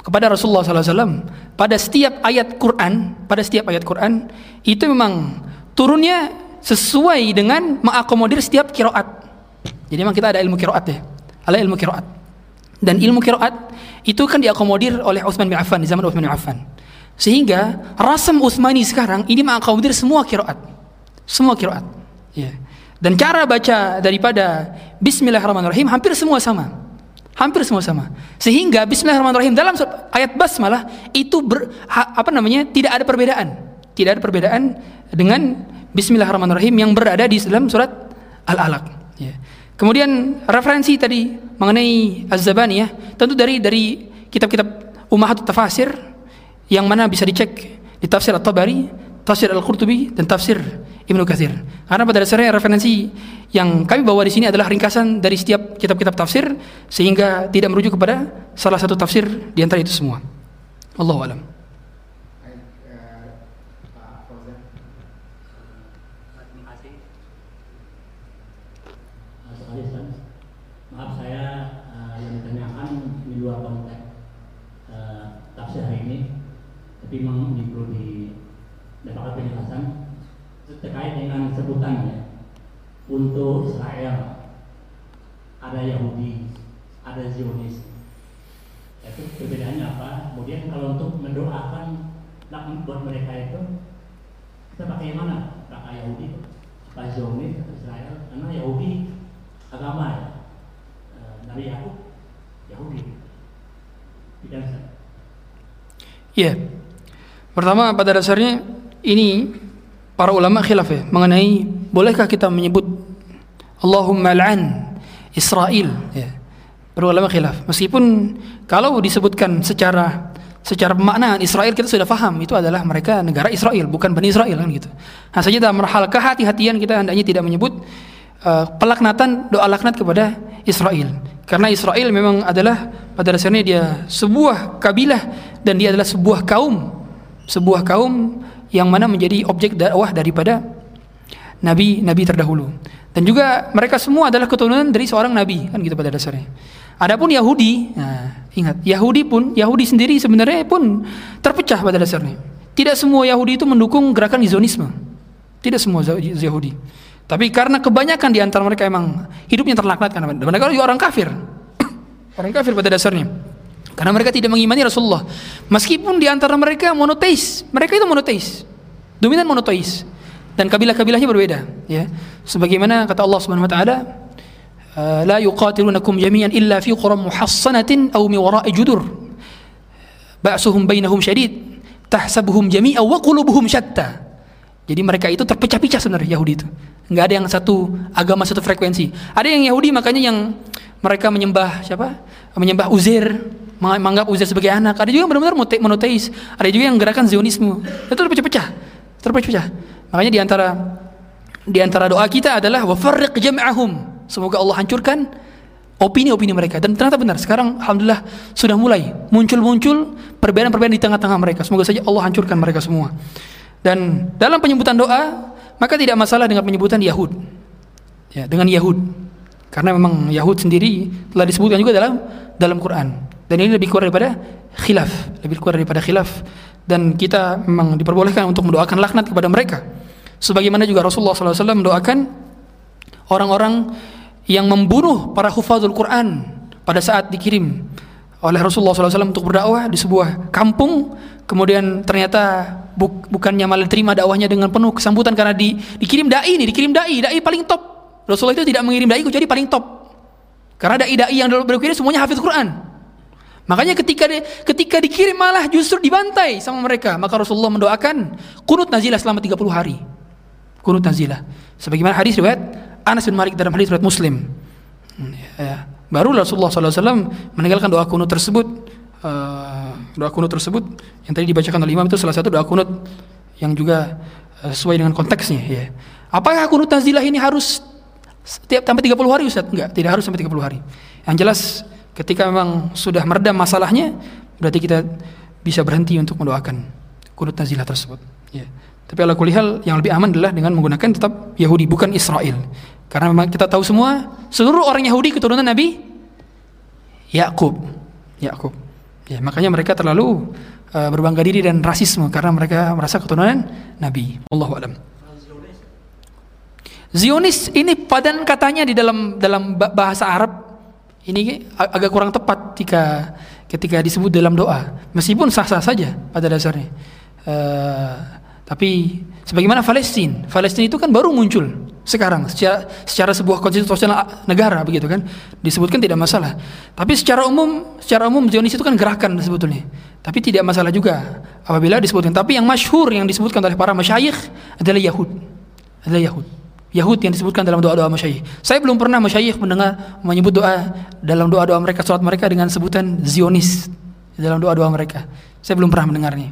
Speaker 1: kepada Rasulullah SAW pada setiap ayat Quran, pada setiap ayat Quran itu memang turunnya sesuai dengan mengakomodir setiap kiroat. Jadi memang kita ada ilmu kiroat ya, ada ilmu kiroat. Dan ilmu kiroat itu kan diakomodir oleh Utsman bin Affan di zaman Utsman bin Affan. Sehingga rasam Utsmani sekarang ini mengakomodir semua kiroat, semua kiroat. Ya. Dan cara baca daripada Bismillahirrahmanirrahim hampir semua sama. Hampir semua sama. Sehingga Bismillahirrahmanirrahim dalam ayat basmalah itu ber, apa namanya? tidak ada perbedaan. Tidak ada perbedaan dengan Bismillahirrahmanirrahim yang berada di dalam surat Al-Alaq. Ya. Kemudian referensi tadi mengenai Az-Zabani ya, tentu dari dari kitab-kitab Ummahatut Tafasir yang mana bisa dicek di tafsir At-Tabari, tafsir Al-Qurtubi dan tafsir Ibnu Katsir. Karena pada dasarnya referensi yang kami bawa di sini adalah ringkasan dari setiap kitab-kitab tafsir sehingga tidak merujuk kepada salah satu tafsir di antara itu semua. Allahu alam.
Speaker 5: Maaf saya uh, yang ditanyakan di luar konteks uh, tafsir hari ini, tapi memang ini perlu didapatkan penjelasan terkait dengan sebutannya untuk Israel ada Yahudi ada Zionis. Itu perbedaannya apa? Kemudian kalau untuk mendoakan laknat buat mereka itu kita pakai mana? Pakai Yahudi apa Zionis atau Israel. Karena Yahudi agama ya. Eh, Yakub Yahudi. Tidak Iya.
Speaker 1: Yeah. Pertama pada dasarnya ini para ulama khilaf ya mengenai bolehkah kita menyebut Allahumma la'an Israel ya. Para ulama khilaf. Meskipun kalau disebutkan secara secara pemaknaan Israel kita sudah paham itu adalah mereka negara Israel bukan Bani Israel kan gitu. Nah saja dalam hal kehati-hatian kita hendaknya tidak menyebut uh, pelaknatan doa laknat kepada Israel karena Israel memang adalah pada dasarnya dia sebuah kabilah dan dia adalah sebuah kaum sebuah kaum yang mana menjadi objek dakwah daripada nabi-nabi terdahulu. Dan juga mereka semua adalah keturunan dari seorang nabi kan gitu pada dasarnya. Adapun Yahudi, nah, ingat Yahudi pun Yahudi sendiri sebenarnya pun terpecah pada dasarnya. Tidak semua Yahudi itu mendukung gerakan Zionisme. Tidak semua Yahudi. Tapi karena kebanyakan di antara mereka emang hidupnya terlaknat karena mereka juga orang kafir. orang kafir pada dasarnya. Karena mereka tidak mengimani Rasulullah. Meskipun di antara mereka monoteis, mereka itu monoteis. Dominan monoteis. Dan kabilah-kabilahnya berbeda, ya. Sebagaimana kata Allah Subhanahu wa taala, eh, la yuqatilunakum jami'an illa fi quram muhassanatin aw mi wara'i judur. Ba'suhum bainahum syadid, tahsabuhum jami'a wa qulubuhum syatta. Jadi mereka itu terpecah-pecah sebenarnya Yahudi itu. Enggak ada yang satu agama satu frekuensi. Ada yang Yahudi makanya yang mereka menyembah siapa? Menyembah Uzair, menganggap Uzair sebagai anak. Ada juga yang benar-benar monoteis. Ada juga yang gerakan Zionisme. Itu terpecah-pecah. Terpecah-pecah. Makanya di antara di antara doa kita adalah wafarriq jam'ahum. Semoga Allah hancurkan opini-opini mereka dan ternyata benar sekarang alhamdulillah sudah mulai muncul-muncul perbedaan-perbedaan di tengah-tengah mereka. Semoga saja Allah hancurkan mereka semua. Dan dalam penyebutan doa maka tidak masalah dengan penyebutan Yahud. Ya, dengan Yahud. Karena memang Yahud sendiri telah disebutkan juga dalam dalam Quran. Dan ini lebih kuat daripada khilaf, lebih kuat daripada khilaf dan kita memang diperbolehkan untuk mendoakan laknat kepada mereka. Sebagaimana juga Rasulullah SAW mendoakan orang-orang yang membunuh para hufazul Quran pada saat dikirim oleh Rasulullah SAW untuk berdakwah di sebuah kampung kemudian ternyata buk- bukannya malah terima dakwahnya dengan penuh kesambutan karena di, dikirim dai ini, dikirim dai, dai paling top. Rasulullah itu tidak mengirim dai kecuali paling top. Karena dai-dai yang berkirim semuanya hafid Quran. Makanya ketika di, ketika dikirim malah justru dibantai sama mereka. Maka Rasulullah mendoakan kunut nazilah selama 30 hari. Kunut nazilah. Sebagaimana hadis riwayat Anas bin Malik dalam hadis riwayat Muslim. Hmm, Ya. Baru Rasulullah SAW meninggalkan doa kunut tersebut. Eh, doa kunut tersebut yang tadi dibacakan oleh imam itu salah satu doa kunut yang juga eh, sesuai dengan konteksnya. Ya. Apakah kunut nazilah ini harus setiap sampai 30 hari Ustaz? Enggak, tidak harus sampai 30 hari. Yang jelas ketika memang sudah meredam masalahnya, berarti kita bisa berhenti untuk mendoakan kunut nazilah tersebut. Ya. Tapi ala kulli hal yang lebih aman adalah dengan menggunakan tetap Yahudi bukan Israel. Karena memang kita tahu semua seluruh orang Yahudi keturunan Nabi Yakub. Yakub. Ya, makanya mereka terlalu uh, berbangga diri dan rasisme karena mereka merasa keturunan Nabi. Allahu a'lam. Zionis ini padan katanya di dalam dalam ba- bahasa Arab ini ag- agak kurang tepat ketika ketika disebut dalam doa. Meskipun sah-sah saja pada dasarnya. Eh, tapi sebagaimana Palestina Palestina itu kan baru muncul sekarang. Secara secara sebuah konstitusional negara begitu kan. Disebutkan tidak masalah. Tapi secara umum secara umum Zionis itu kan gerakan sebetulnya. Tapi tidak masalah juga apabila disebutkan. Tapi yang masyhur yang disebutkan oleh para masyayikh adalah Yahud. Adalah Yahud Yahud yang disebutkan dalam doa-doa masyayikh. Saya belum pernah masyayikh mendengar menyebut doa dalam doa-doa mereka, salat mereka dengan sebutan Zionis dalam doa-doa mereka. Saya belum pernah mendengarnya.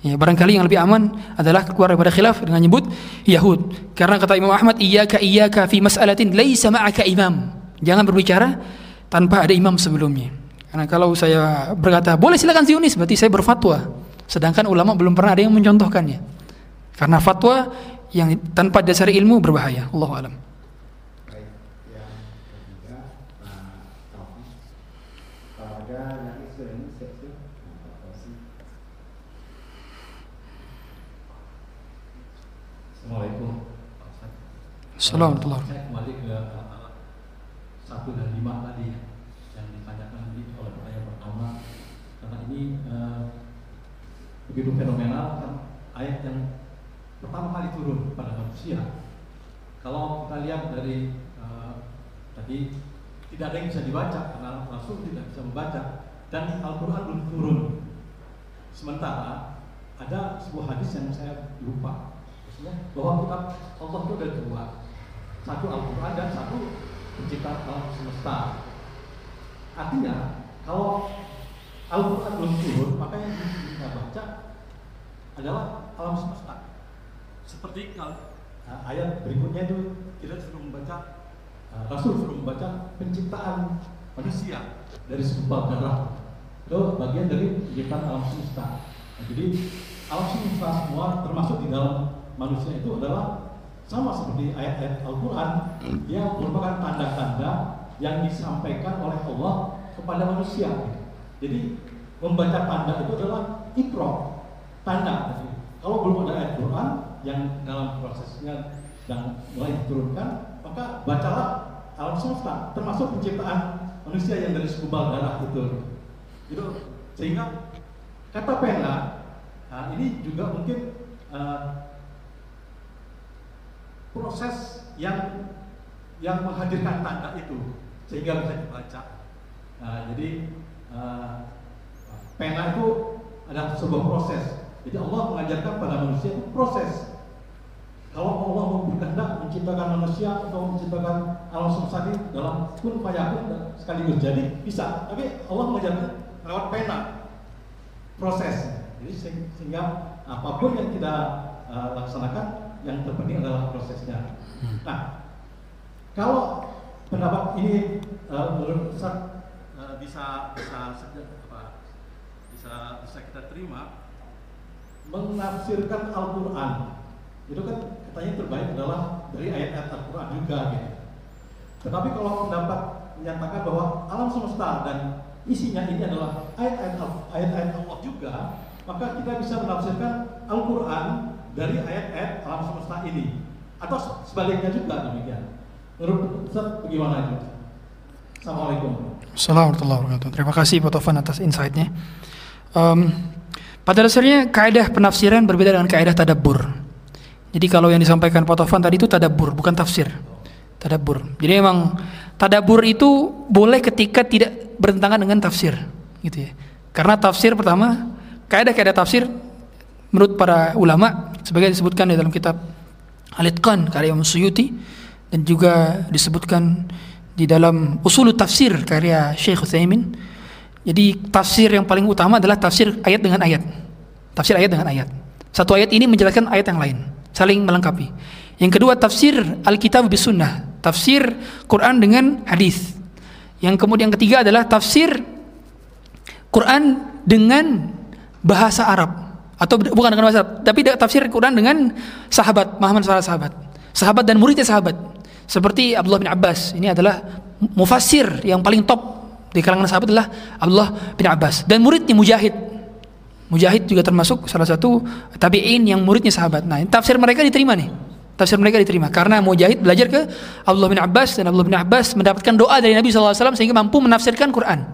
Speaker 1: Ya, barangkali yang lebih aman adalah keluar daripada khilaf dengan menyebut Yahud. Karena kata Imam Ahmad, iyyaka iyyaka fi mas'alatin laisa ma'aka imam. Jangan berbicara tanpa ada imam sebelumnya. Karena kalau saya berkata, boleh silakan Zionis, berarti saya berfatwa. Sedangkan ulama belum pernah ada yang mencontohkannya. Karena fatwa yang tanpa dasar ilmu berbahaya. Allahu alam.
Speaker 4: Assalamualaikum.
Speaker 1: Assalamualaikum.
Speaker 6: Saya kembali ke uh, satu dan lima tadi yang ditanyakan tadi oleh pertanyaan pertama karena ini uh, begitu fenomenal kan ayat yang pertama kali turun pada manusia. Kalau kita lihat dari uh, tadi tidak ada yang bisa dibaca karena Rasul tidak bisa membaca dan Al-Quran belum turun. Sementara ada sebuah hadis yang saya lupa bahwa kitab Allah itu ada dua satu Al-Quran dan satu pencipta alam semesta artinya kalau Al-Quran belum turun maka yang kita baca adalah alam semesta seperti kalau uh, ayat berikutnya itu kita suruh membaca uh, Rasul suruh membaca penciptaan manusia dari segumpal darah itu bagian dari penciptaan alam semesta Nah, jadi alam semesta semua termasuk di dalam manusia itu adalah sama seperti ayat-ayat Al-Quran yang merupakan tanda-tanda yang disampaikan oleh Allah kepada manusia. Jadi membaca tanda itu adalah ikro, tanda. Kalau belum ada ayat Quran yang dalam prosesnya sedang mulai diturunkan, maka bacalah alam semesta, termasuk penciptaan manusia yang dari segumpal darah itu. Itu sehingga kata pena nah, ini juga mungkin uh, proses yang yang menghadirkan tanda itu sehingga bisa dibaca. Nah, jadi uh, pena itu adalah sebuah proses. Jadi Allah mengajarkan pada manusia itu proses. Kalau Allah berkehendak menciptakan manusia atau menciptakan alam semesta ini dalam kun fayakun sekaligus jadi bisa. Tapi Allah mengajarkan lewat pena proses. Jadi se- sehingga apa pun yang kita uh, laksanakan yang terpenting adalah prosesnya. Nah, kalau pendapat ini uh, menurut Ustaz uh, bisa bisa apa, bisa bisa kita terima menafsirkan Al-Quran itu kan katanya terbaik adalah dari ayat-ayat Al-Quran juga gitu. Tetapi kalau pendapat menyatakan bahwa alam semesta dan isinya ini adalah ayat-ayat Al- ayat-ayat Allah juga, maka kita bisa menafsirkan Al-Quran dari ayat-ayat alam semesta ini atau sebaliknya juga demikian. Menurut Ustaz bagaimana itu? Assalamualaikum.
Speaker 1: Assalamualaikum warahmatullahi wabarakatuh. Terima kasih Pak Taufan atas insight-nya. Em, Pada dasarnya kaidah penafsiran berbeda dengan kaidah tadabbur. Jadi kalau yang disampaikan Pak Taufan tadi itu tadabbur, bukan tafsir. Tadabbur. Jadi memang tadabbur itu boleh ketika tidak bertentangan dengan tafsir, gitu ya. Karena tafsir pertama, kaidah-kaidah tafsir menurut para ulama sebagai disebutkan di dalam kitab Al-Itqan karya Imam Suyuti dan juga disebutkan di dalam Usul Tafsir karya Syekh Utsaimin. Jadi tafsir yang paling utama adalah tafsir ayat dengan ayat. Tafsir ayat dengan ayat. Satu ayat ini menjelaskan ayat yang lain, saling melengkapi. Yang kedua tafsir Alkitab bis Sunnah, tafsir Quran dengan hadis. Yang kemudian ketiga adalah tafsir Quran dengan bahasa Arab atau bukan dengan bahasa Arab, tapi tafsir Quran dengan sahabat, pemahaman para sahabat. Sahabat dan muridnya sahabat. Seperti Abdullah bin Abbas, ini adalah mufassir yang paling top di kalangan sahabat adalah Abdullah bin Abbas dan muridnya Mujahid. Mujahid juga termasuk salah satu tabi'in yang muridnya sahabat. Nah, tafsir mereka diterima nih. Tafsir mereka diterima karena Mujahid belajar ke Abdullah bin Abbas dan Abdullah bin Abbas mendapatkan doa dari Nabi SAW sehingga mampu menafsirkan Quran.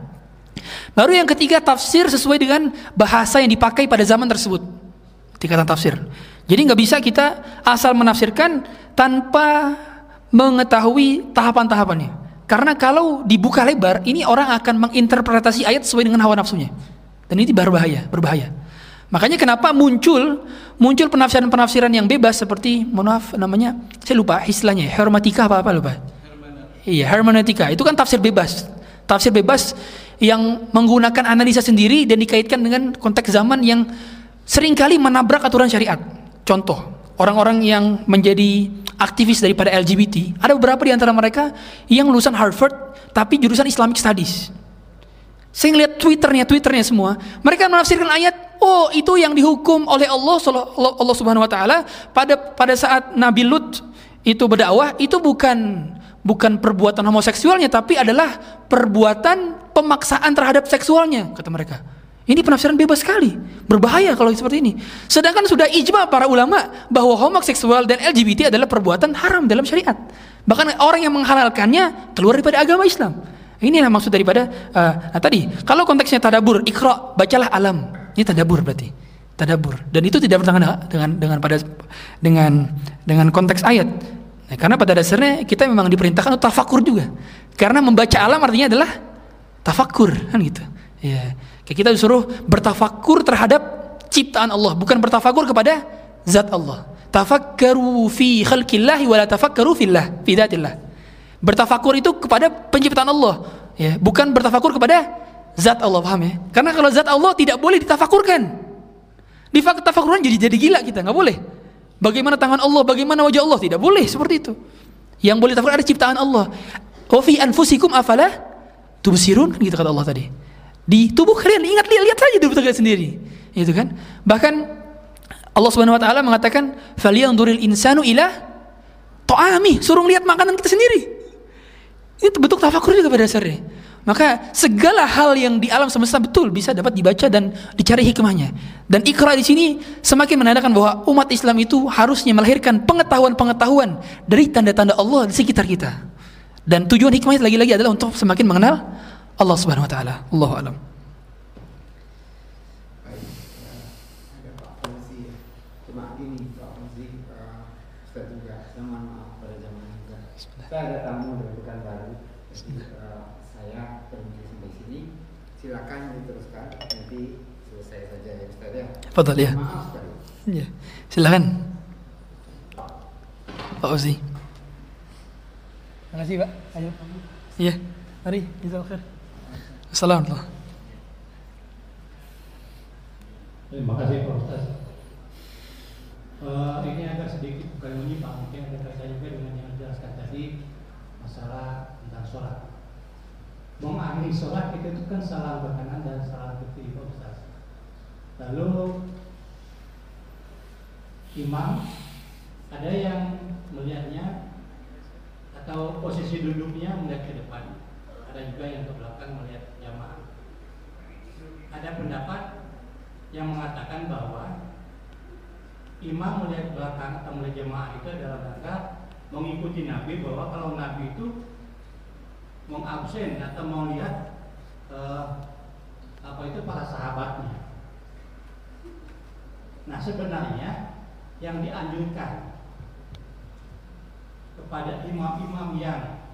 Speaker 1: Baru yang ketiga tafsir sesuai dengan bahasa yang dipakai pada zaman tersebut. Tingkatan tafsir. Jadi nggak bisa kita asal menafsirkan tanpa mengetahui tahapan-tahapannya. Karena kalau dibuka lebar, ini orang akan menginterpretasi ayat sesuai dengan hawa nafsunya. Dan ini berbahaya, berbahaya. Makanya kenapa muncul muncul penafsiran-penafsiran yang bebas seperti maaf namanya saya lupa istilahnya hermetika apa apa lupa. Iya, hermeneutika. Itu kan tafsir bebas. Tafsir bebas yang menggunakan analisa sendiri dan dikaitkan dengan konteks zaman yang sering kali menabrak aturan syariat. Contoh, orang-orang yang menjadi aktivis daripada LGBT, ada beberapa di antara mereka yang lulusan Harvard tapi jurusan Islamic Studies. Saya ngeliat twitternya, twitternya semua, mereka menafsirkan ayat, oh itu yang dihukum oleh Allah, Allah Subhanahu Wa Taala pada pada saat Nabi Lut itu berdakwah, itu bukan bukan perbuatan homoseksualnya, tapi adalah perbuatan pemaksaan terhadap seksualnya, kata mereka. Ini penafsiran bebas sekali, berbahaya kalau seperti ini. Sedangkan sudah ijma para ulama bahwa homoseksual dan LGBT adalah perbuatan haram dalam syariat. Bahkan orang yang menghalalkannya keluar daripada agama Islam. Inilah maksud daripada uh, nah tadi. Kalau konteksnya tadabur, ikra, bacalah alam. Ini tadabur berarti. Tadabur. Dan itu tidak bertentangan dengan dengan pada dengan dengan konteks ayat. Nah, karena pada dasarnya kita memang diperintahkan untuk tafakur juga. Karena membaca alam artinya adalah tafakur kan gitu. Ya. Kita disuruh bertafakur terhadap ciptaan Allah, bukan bertafakur kepada zat Allah. Tafakkaru fi khalqillah wa la tafakkaru fillah, fi. Bertafakur itu kepada penciptaan Allah, ya, bukan bertafakur kepada zat Allah, paham ya? Karena kalau zat Allah tidak boleh ditafakurkan. Ditafakurkan jadi jadi gila kita, nggak boleh. Bagaimana tangan Allah, bagaimana wajah Allah, tidak boleh seperti itu. Yang boleh tafakur ada ciptaan Allah. Wa anfusikum afala tubsirun, gitu kata Allah tadi di tubuh kalian ingat lihat lihat saja tubuh kalian sendiri itu kan bahkan Allah Subhanahu wa taala mengatakan falyanzuril insanu ila ta'ami suruh lihat makanan kita sendiri itu bentuk tafakur juga pada dasarnya maka segala hal yang di alam semesta betul bisa dapat dibaca dan dicari hikmahnya. Dan ikra di sini semakin menandakan bahwa umat Islam itu harusnya melahirkan pengetahuan-pengetahuan dari tanda-tanda Allah di sekitar kita. Dan tujuan hikmahnya lagi-lagi adalah untuk semakin mengenal Allah Subhanahu wa taala. Allahu alam.
Speaker 2: Eh, ada Pak Fauzi ya. Cuma gini Pak Fauzi, eh, Ustaz juga, saya mohon maaf pada zaman juga. Saya ada tamu dari Pekanbaru, jadi eh, saya berhenti sampai sini. Silakan diteruskan, nanti selesai saja ya Ustaz ya.
Speaker 1: Fadal ya. Ya. Silakan. Pak Uzi. Terima kasih, Pak. Ayo. Iya. Mari, jazakallahu khair. Assalamualaikum.
Speaker 5: Terima kasih Pak Ustaz. Eh, ini agak sedikit bukan menyimpang, mungkin ada kaitannya juga dengan yang dijelaskan tadi masalah tentang sholat. Mengakhiri sholat kita itu kan salah berkanan dan salah kiri Pak Ustaz. Lalu imam ada yang melihatnya atau posisi duduknya melihat ke depan, ada juga yang ke belakang melihat jamaah. Ada pendapat yang mengatakan bahwa imam melihat belakang atau melihat jemaah itu adalah rangka mengikuti Nabi bahwa kalau Nabi itu mengabsen atau mau lihat eh, apa itu para sahabatnya.
Speaker 7: Nah sebenarnya yang dianjurkan kepada imam-imam yang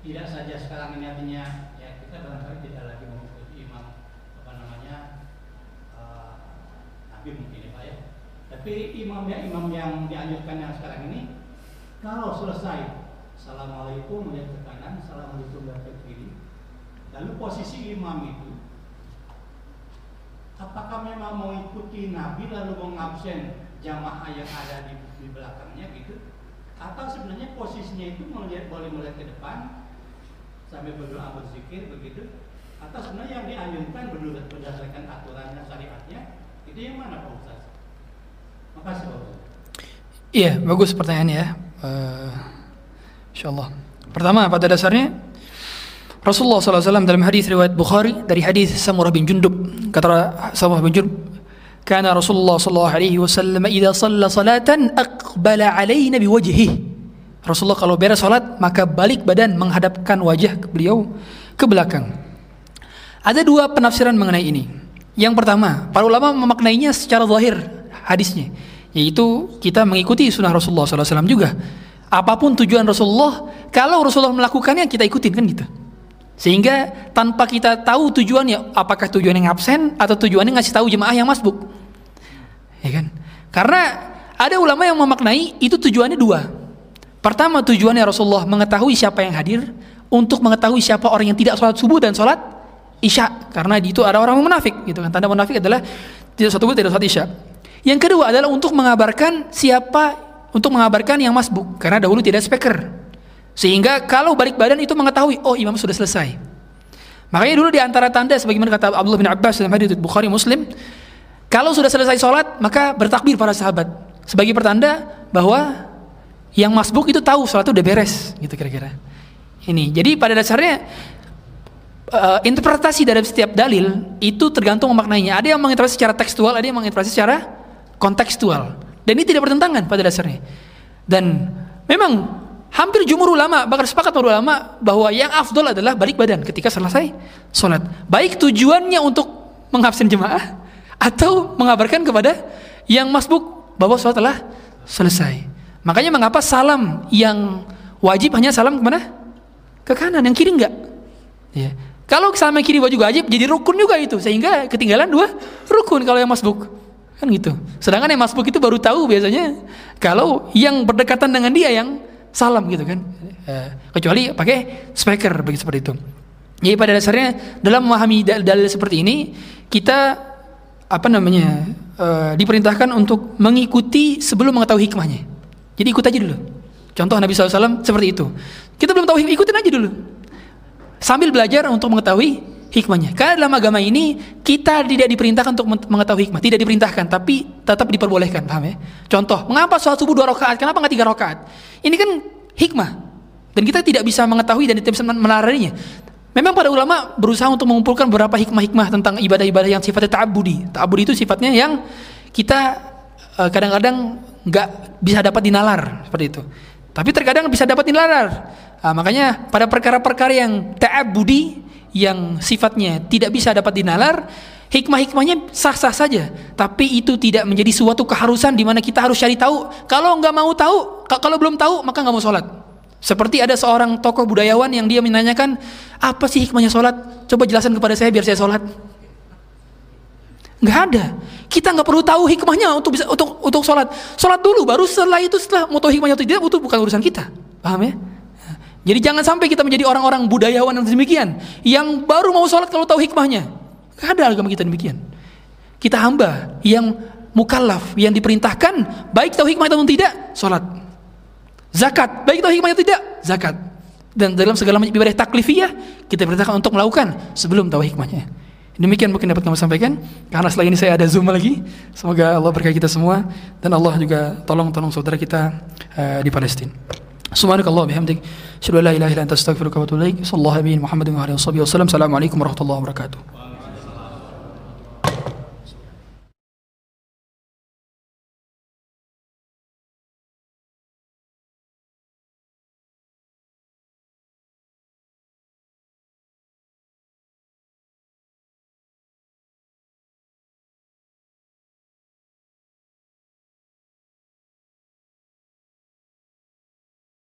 Speaker 7: tidak saja sekarang ini artinya ya kita barangkali tidak lagi mengikuti imam apa namanya uh, nabi mungkin ya pak ya. Tapi imam ya imam yang dianjurkan yang sekarang ini kalau selesai assalamualaikum melihat ke kanan assalamualaikum melihat ke kiri lalu posisi imam itu apakah memang mau ikuti nabi lalu mengabsen jamaah yang ada di, di belakangnya gitu atau sebenarnya posisinya itu melihat boleh melihat ke depan sambil berdoa berzikir begitu atau sebenarnya yang dianjurkan berdasarkan aturannya syariatnya itu yang mana Pak Ustaz? Makasih Pak Ustaz.
Speaker 1: Iya, bagus pertanyaannya ya. Uh, Insya Allah. Pertama, pada dasarnya Rasulullah SAW dalam hadis riwayat Bukhari dari hadis Samurah bin Jundub. Kata Samurah bin Jundub kana Rasulullah sallallahu alaihi wasallam idza shalla salatan aqbala alaina biwajhihi. Rasulullah kalau beres salat maka balik badan menghadapkan wajah beliau ke belakang. Ada dua penafsiran mengenai ini. Yang pertama para ulama memaknainya secara zahir hadisnya yaitu kita mengikuti sunnah Rasulullah sallallahu alaihi wasallam juga. Apa pun tujuan Rasulullah kalau Rasulullah melakukannya kita ikutin kan gitu. Sehingga tanpa kita tahu tujuannya, apakah tujuannya absen atau tujuannya ngasih tahu jemaah yang masbuk. Ya kan? Karena ada ulama yang memaknai itu tujuannya dua. Pertama tujuannya Rasulullah mengetahui siapa yang hadir untuk mengetahui siapa orang yang tidak sholat subuh dan sholat isya karena di itu ada orang munafik gitu kan tanda munafik adalah tidak sholat subuh tidak sholat isya yang kedua adalah untuk mengabarkan siapa untuk mengabarkan yang masbuk karena dahulu tidak speaker sehingga kalau balik badan itu mengetahui oh imam sudah selesai. Makanya dulu di antara tanda sebagaimana kata Abdullah bin Abbas dalam hadis Bukhari Muslim kalau sudah selesai sholat maka bertakbir para sahabat. Sebagai pertanda bahwa yang masbuk itu tahu sholat itu udah beres gitu kira-kira. Ini. Jadi pada dasarnya uh, interpretasi dari setiap dalil itu tergantung maknanya ada yang menginterpretasi secara tekstual ada yang menginterpretasi secara kontekstual. Dan ini tidak bertentangan pada dasarnya. Dan memang hampir jumhur ulama bahkan sepakat para ulama bahwa yang afdol adalah balik badan ketika selesai sholat baik tujuannya untuk mengabsen jemaah atau mengabarkan kepada yang masbuk bahwa sholat telah selesai Makanya mengapa salam yang wajib hanya salam ke mana? Ke kanan, yang kiri enggak. Ya. Kalau salam yang kiri juga wajib, jadi rukun juga itu. Sehingga ketinggalan dua rukun kalau yang masbuk. Kan gitu. Sedangkan yang masbuk itu baru tahu biasanya kalau yang berdekatan dengan dia yang salam gitu kan. Eh, kecuali pakai speaker begitu seperti itu. Jadi pada dasarnya dalam memahami dalil seperti ini kita apa namanya uh, diperintahkan untuk mengikuti sebelum mengetahui hikmahnya. Jadi ikut aja dulu. Contoh Nabi SAW seperti itu. Kita belum tahu ikutin aja dulu. Sambil belajar untuk mengetahui hikmahnya. Karena dalam agama ini kita tidak diperintahkan untuk mengetahui hikmah, tidak diperintahkan, tapi tetap diperbolehkan, paham ya? Contoh, mengapa sholat subuh dua rakaat? Kenapa nggak tiga rakaat? Ini kan hikmah, dan kita tidak bisa mengetahui dan tidak bisa melarainya. Memang para ulama berusaha untuk mengumpulkan beberapa hikmah-hikmah tentang ibadah-ibadah yang sifatnya ta'abudi. Ta'abudi itu sifatnya yang kita eh, kadang-kadang nggak bisa dapat dinalar seperti itu. Tapi terkadang bisa dapat dinalar. Nah, makanya pada perkara-perkara yang ta'abudi yang sifatnya tidak bisa dapat dinalar, hikmah-hikmahnya sah-sah saja. Tapi itu tidak menjadi suatu keharusan di mana kita harus cari tahu. Kalau nggak mau tahu, kalau belum tahu maka nggak mau sholat. Seperti ada seorang tokoh budayawan yang dia menanyakan, apa sih hikmahnya sholat? Coba jelaskan kepada saya biar saya sholat. Nggak ada. Kita nggak perlu tahu hikmahnya untuk bisa untuk untuk sholat. Sholat dulu, baru setelah itu setelah mau tahu hikmahnya atau tidak itu bukan urusan kita. Paham ya? Jadi jangan sampai kita menjadi orang-orang budayawan yang demikian, yang baru mau sholat kalau tahu hikmahnya. Gak ada agama kita demikian. Kita hamba yang mukallaf, yang diperintahkan baik tahu hikmah atau tidak, sholat. Zakat, baik tahu hikmahnya tidak, zakat. Dan dalam segala macam ibadah taklifiyah kita diperintahkan untuk melakukan sebelum tahu hikmahnya. Demikian mungkin dapat kami sampaikan karena setelah ini saya ada Zoom lagi. Semoga Allah berkati kita semua dan Allah juga tolong-tolong saudara kita uh, di Palestina. Subhanakallah bihamdik. Asyhadu an la ilaha illa anta astaghfiruka wa atubu ilaik. Sallallahu alaihi Muhammadin wa alihi wasallam. Assalamualaikum warahmatullahi wabarakatuh.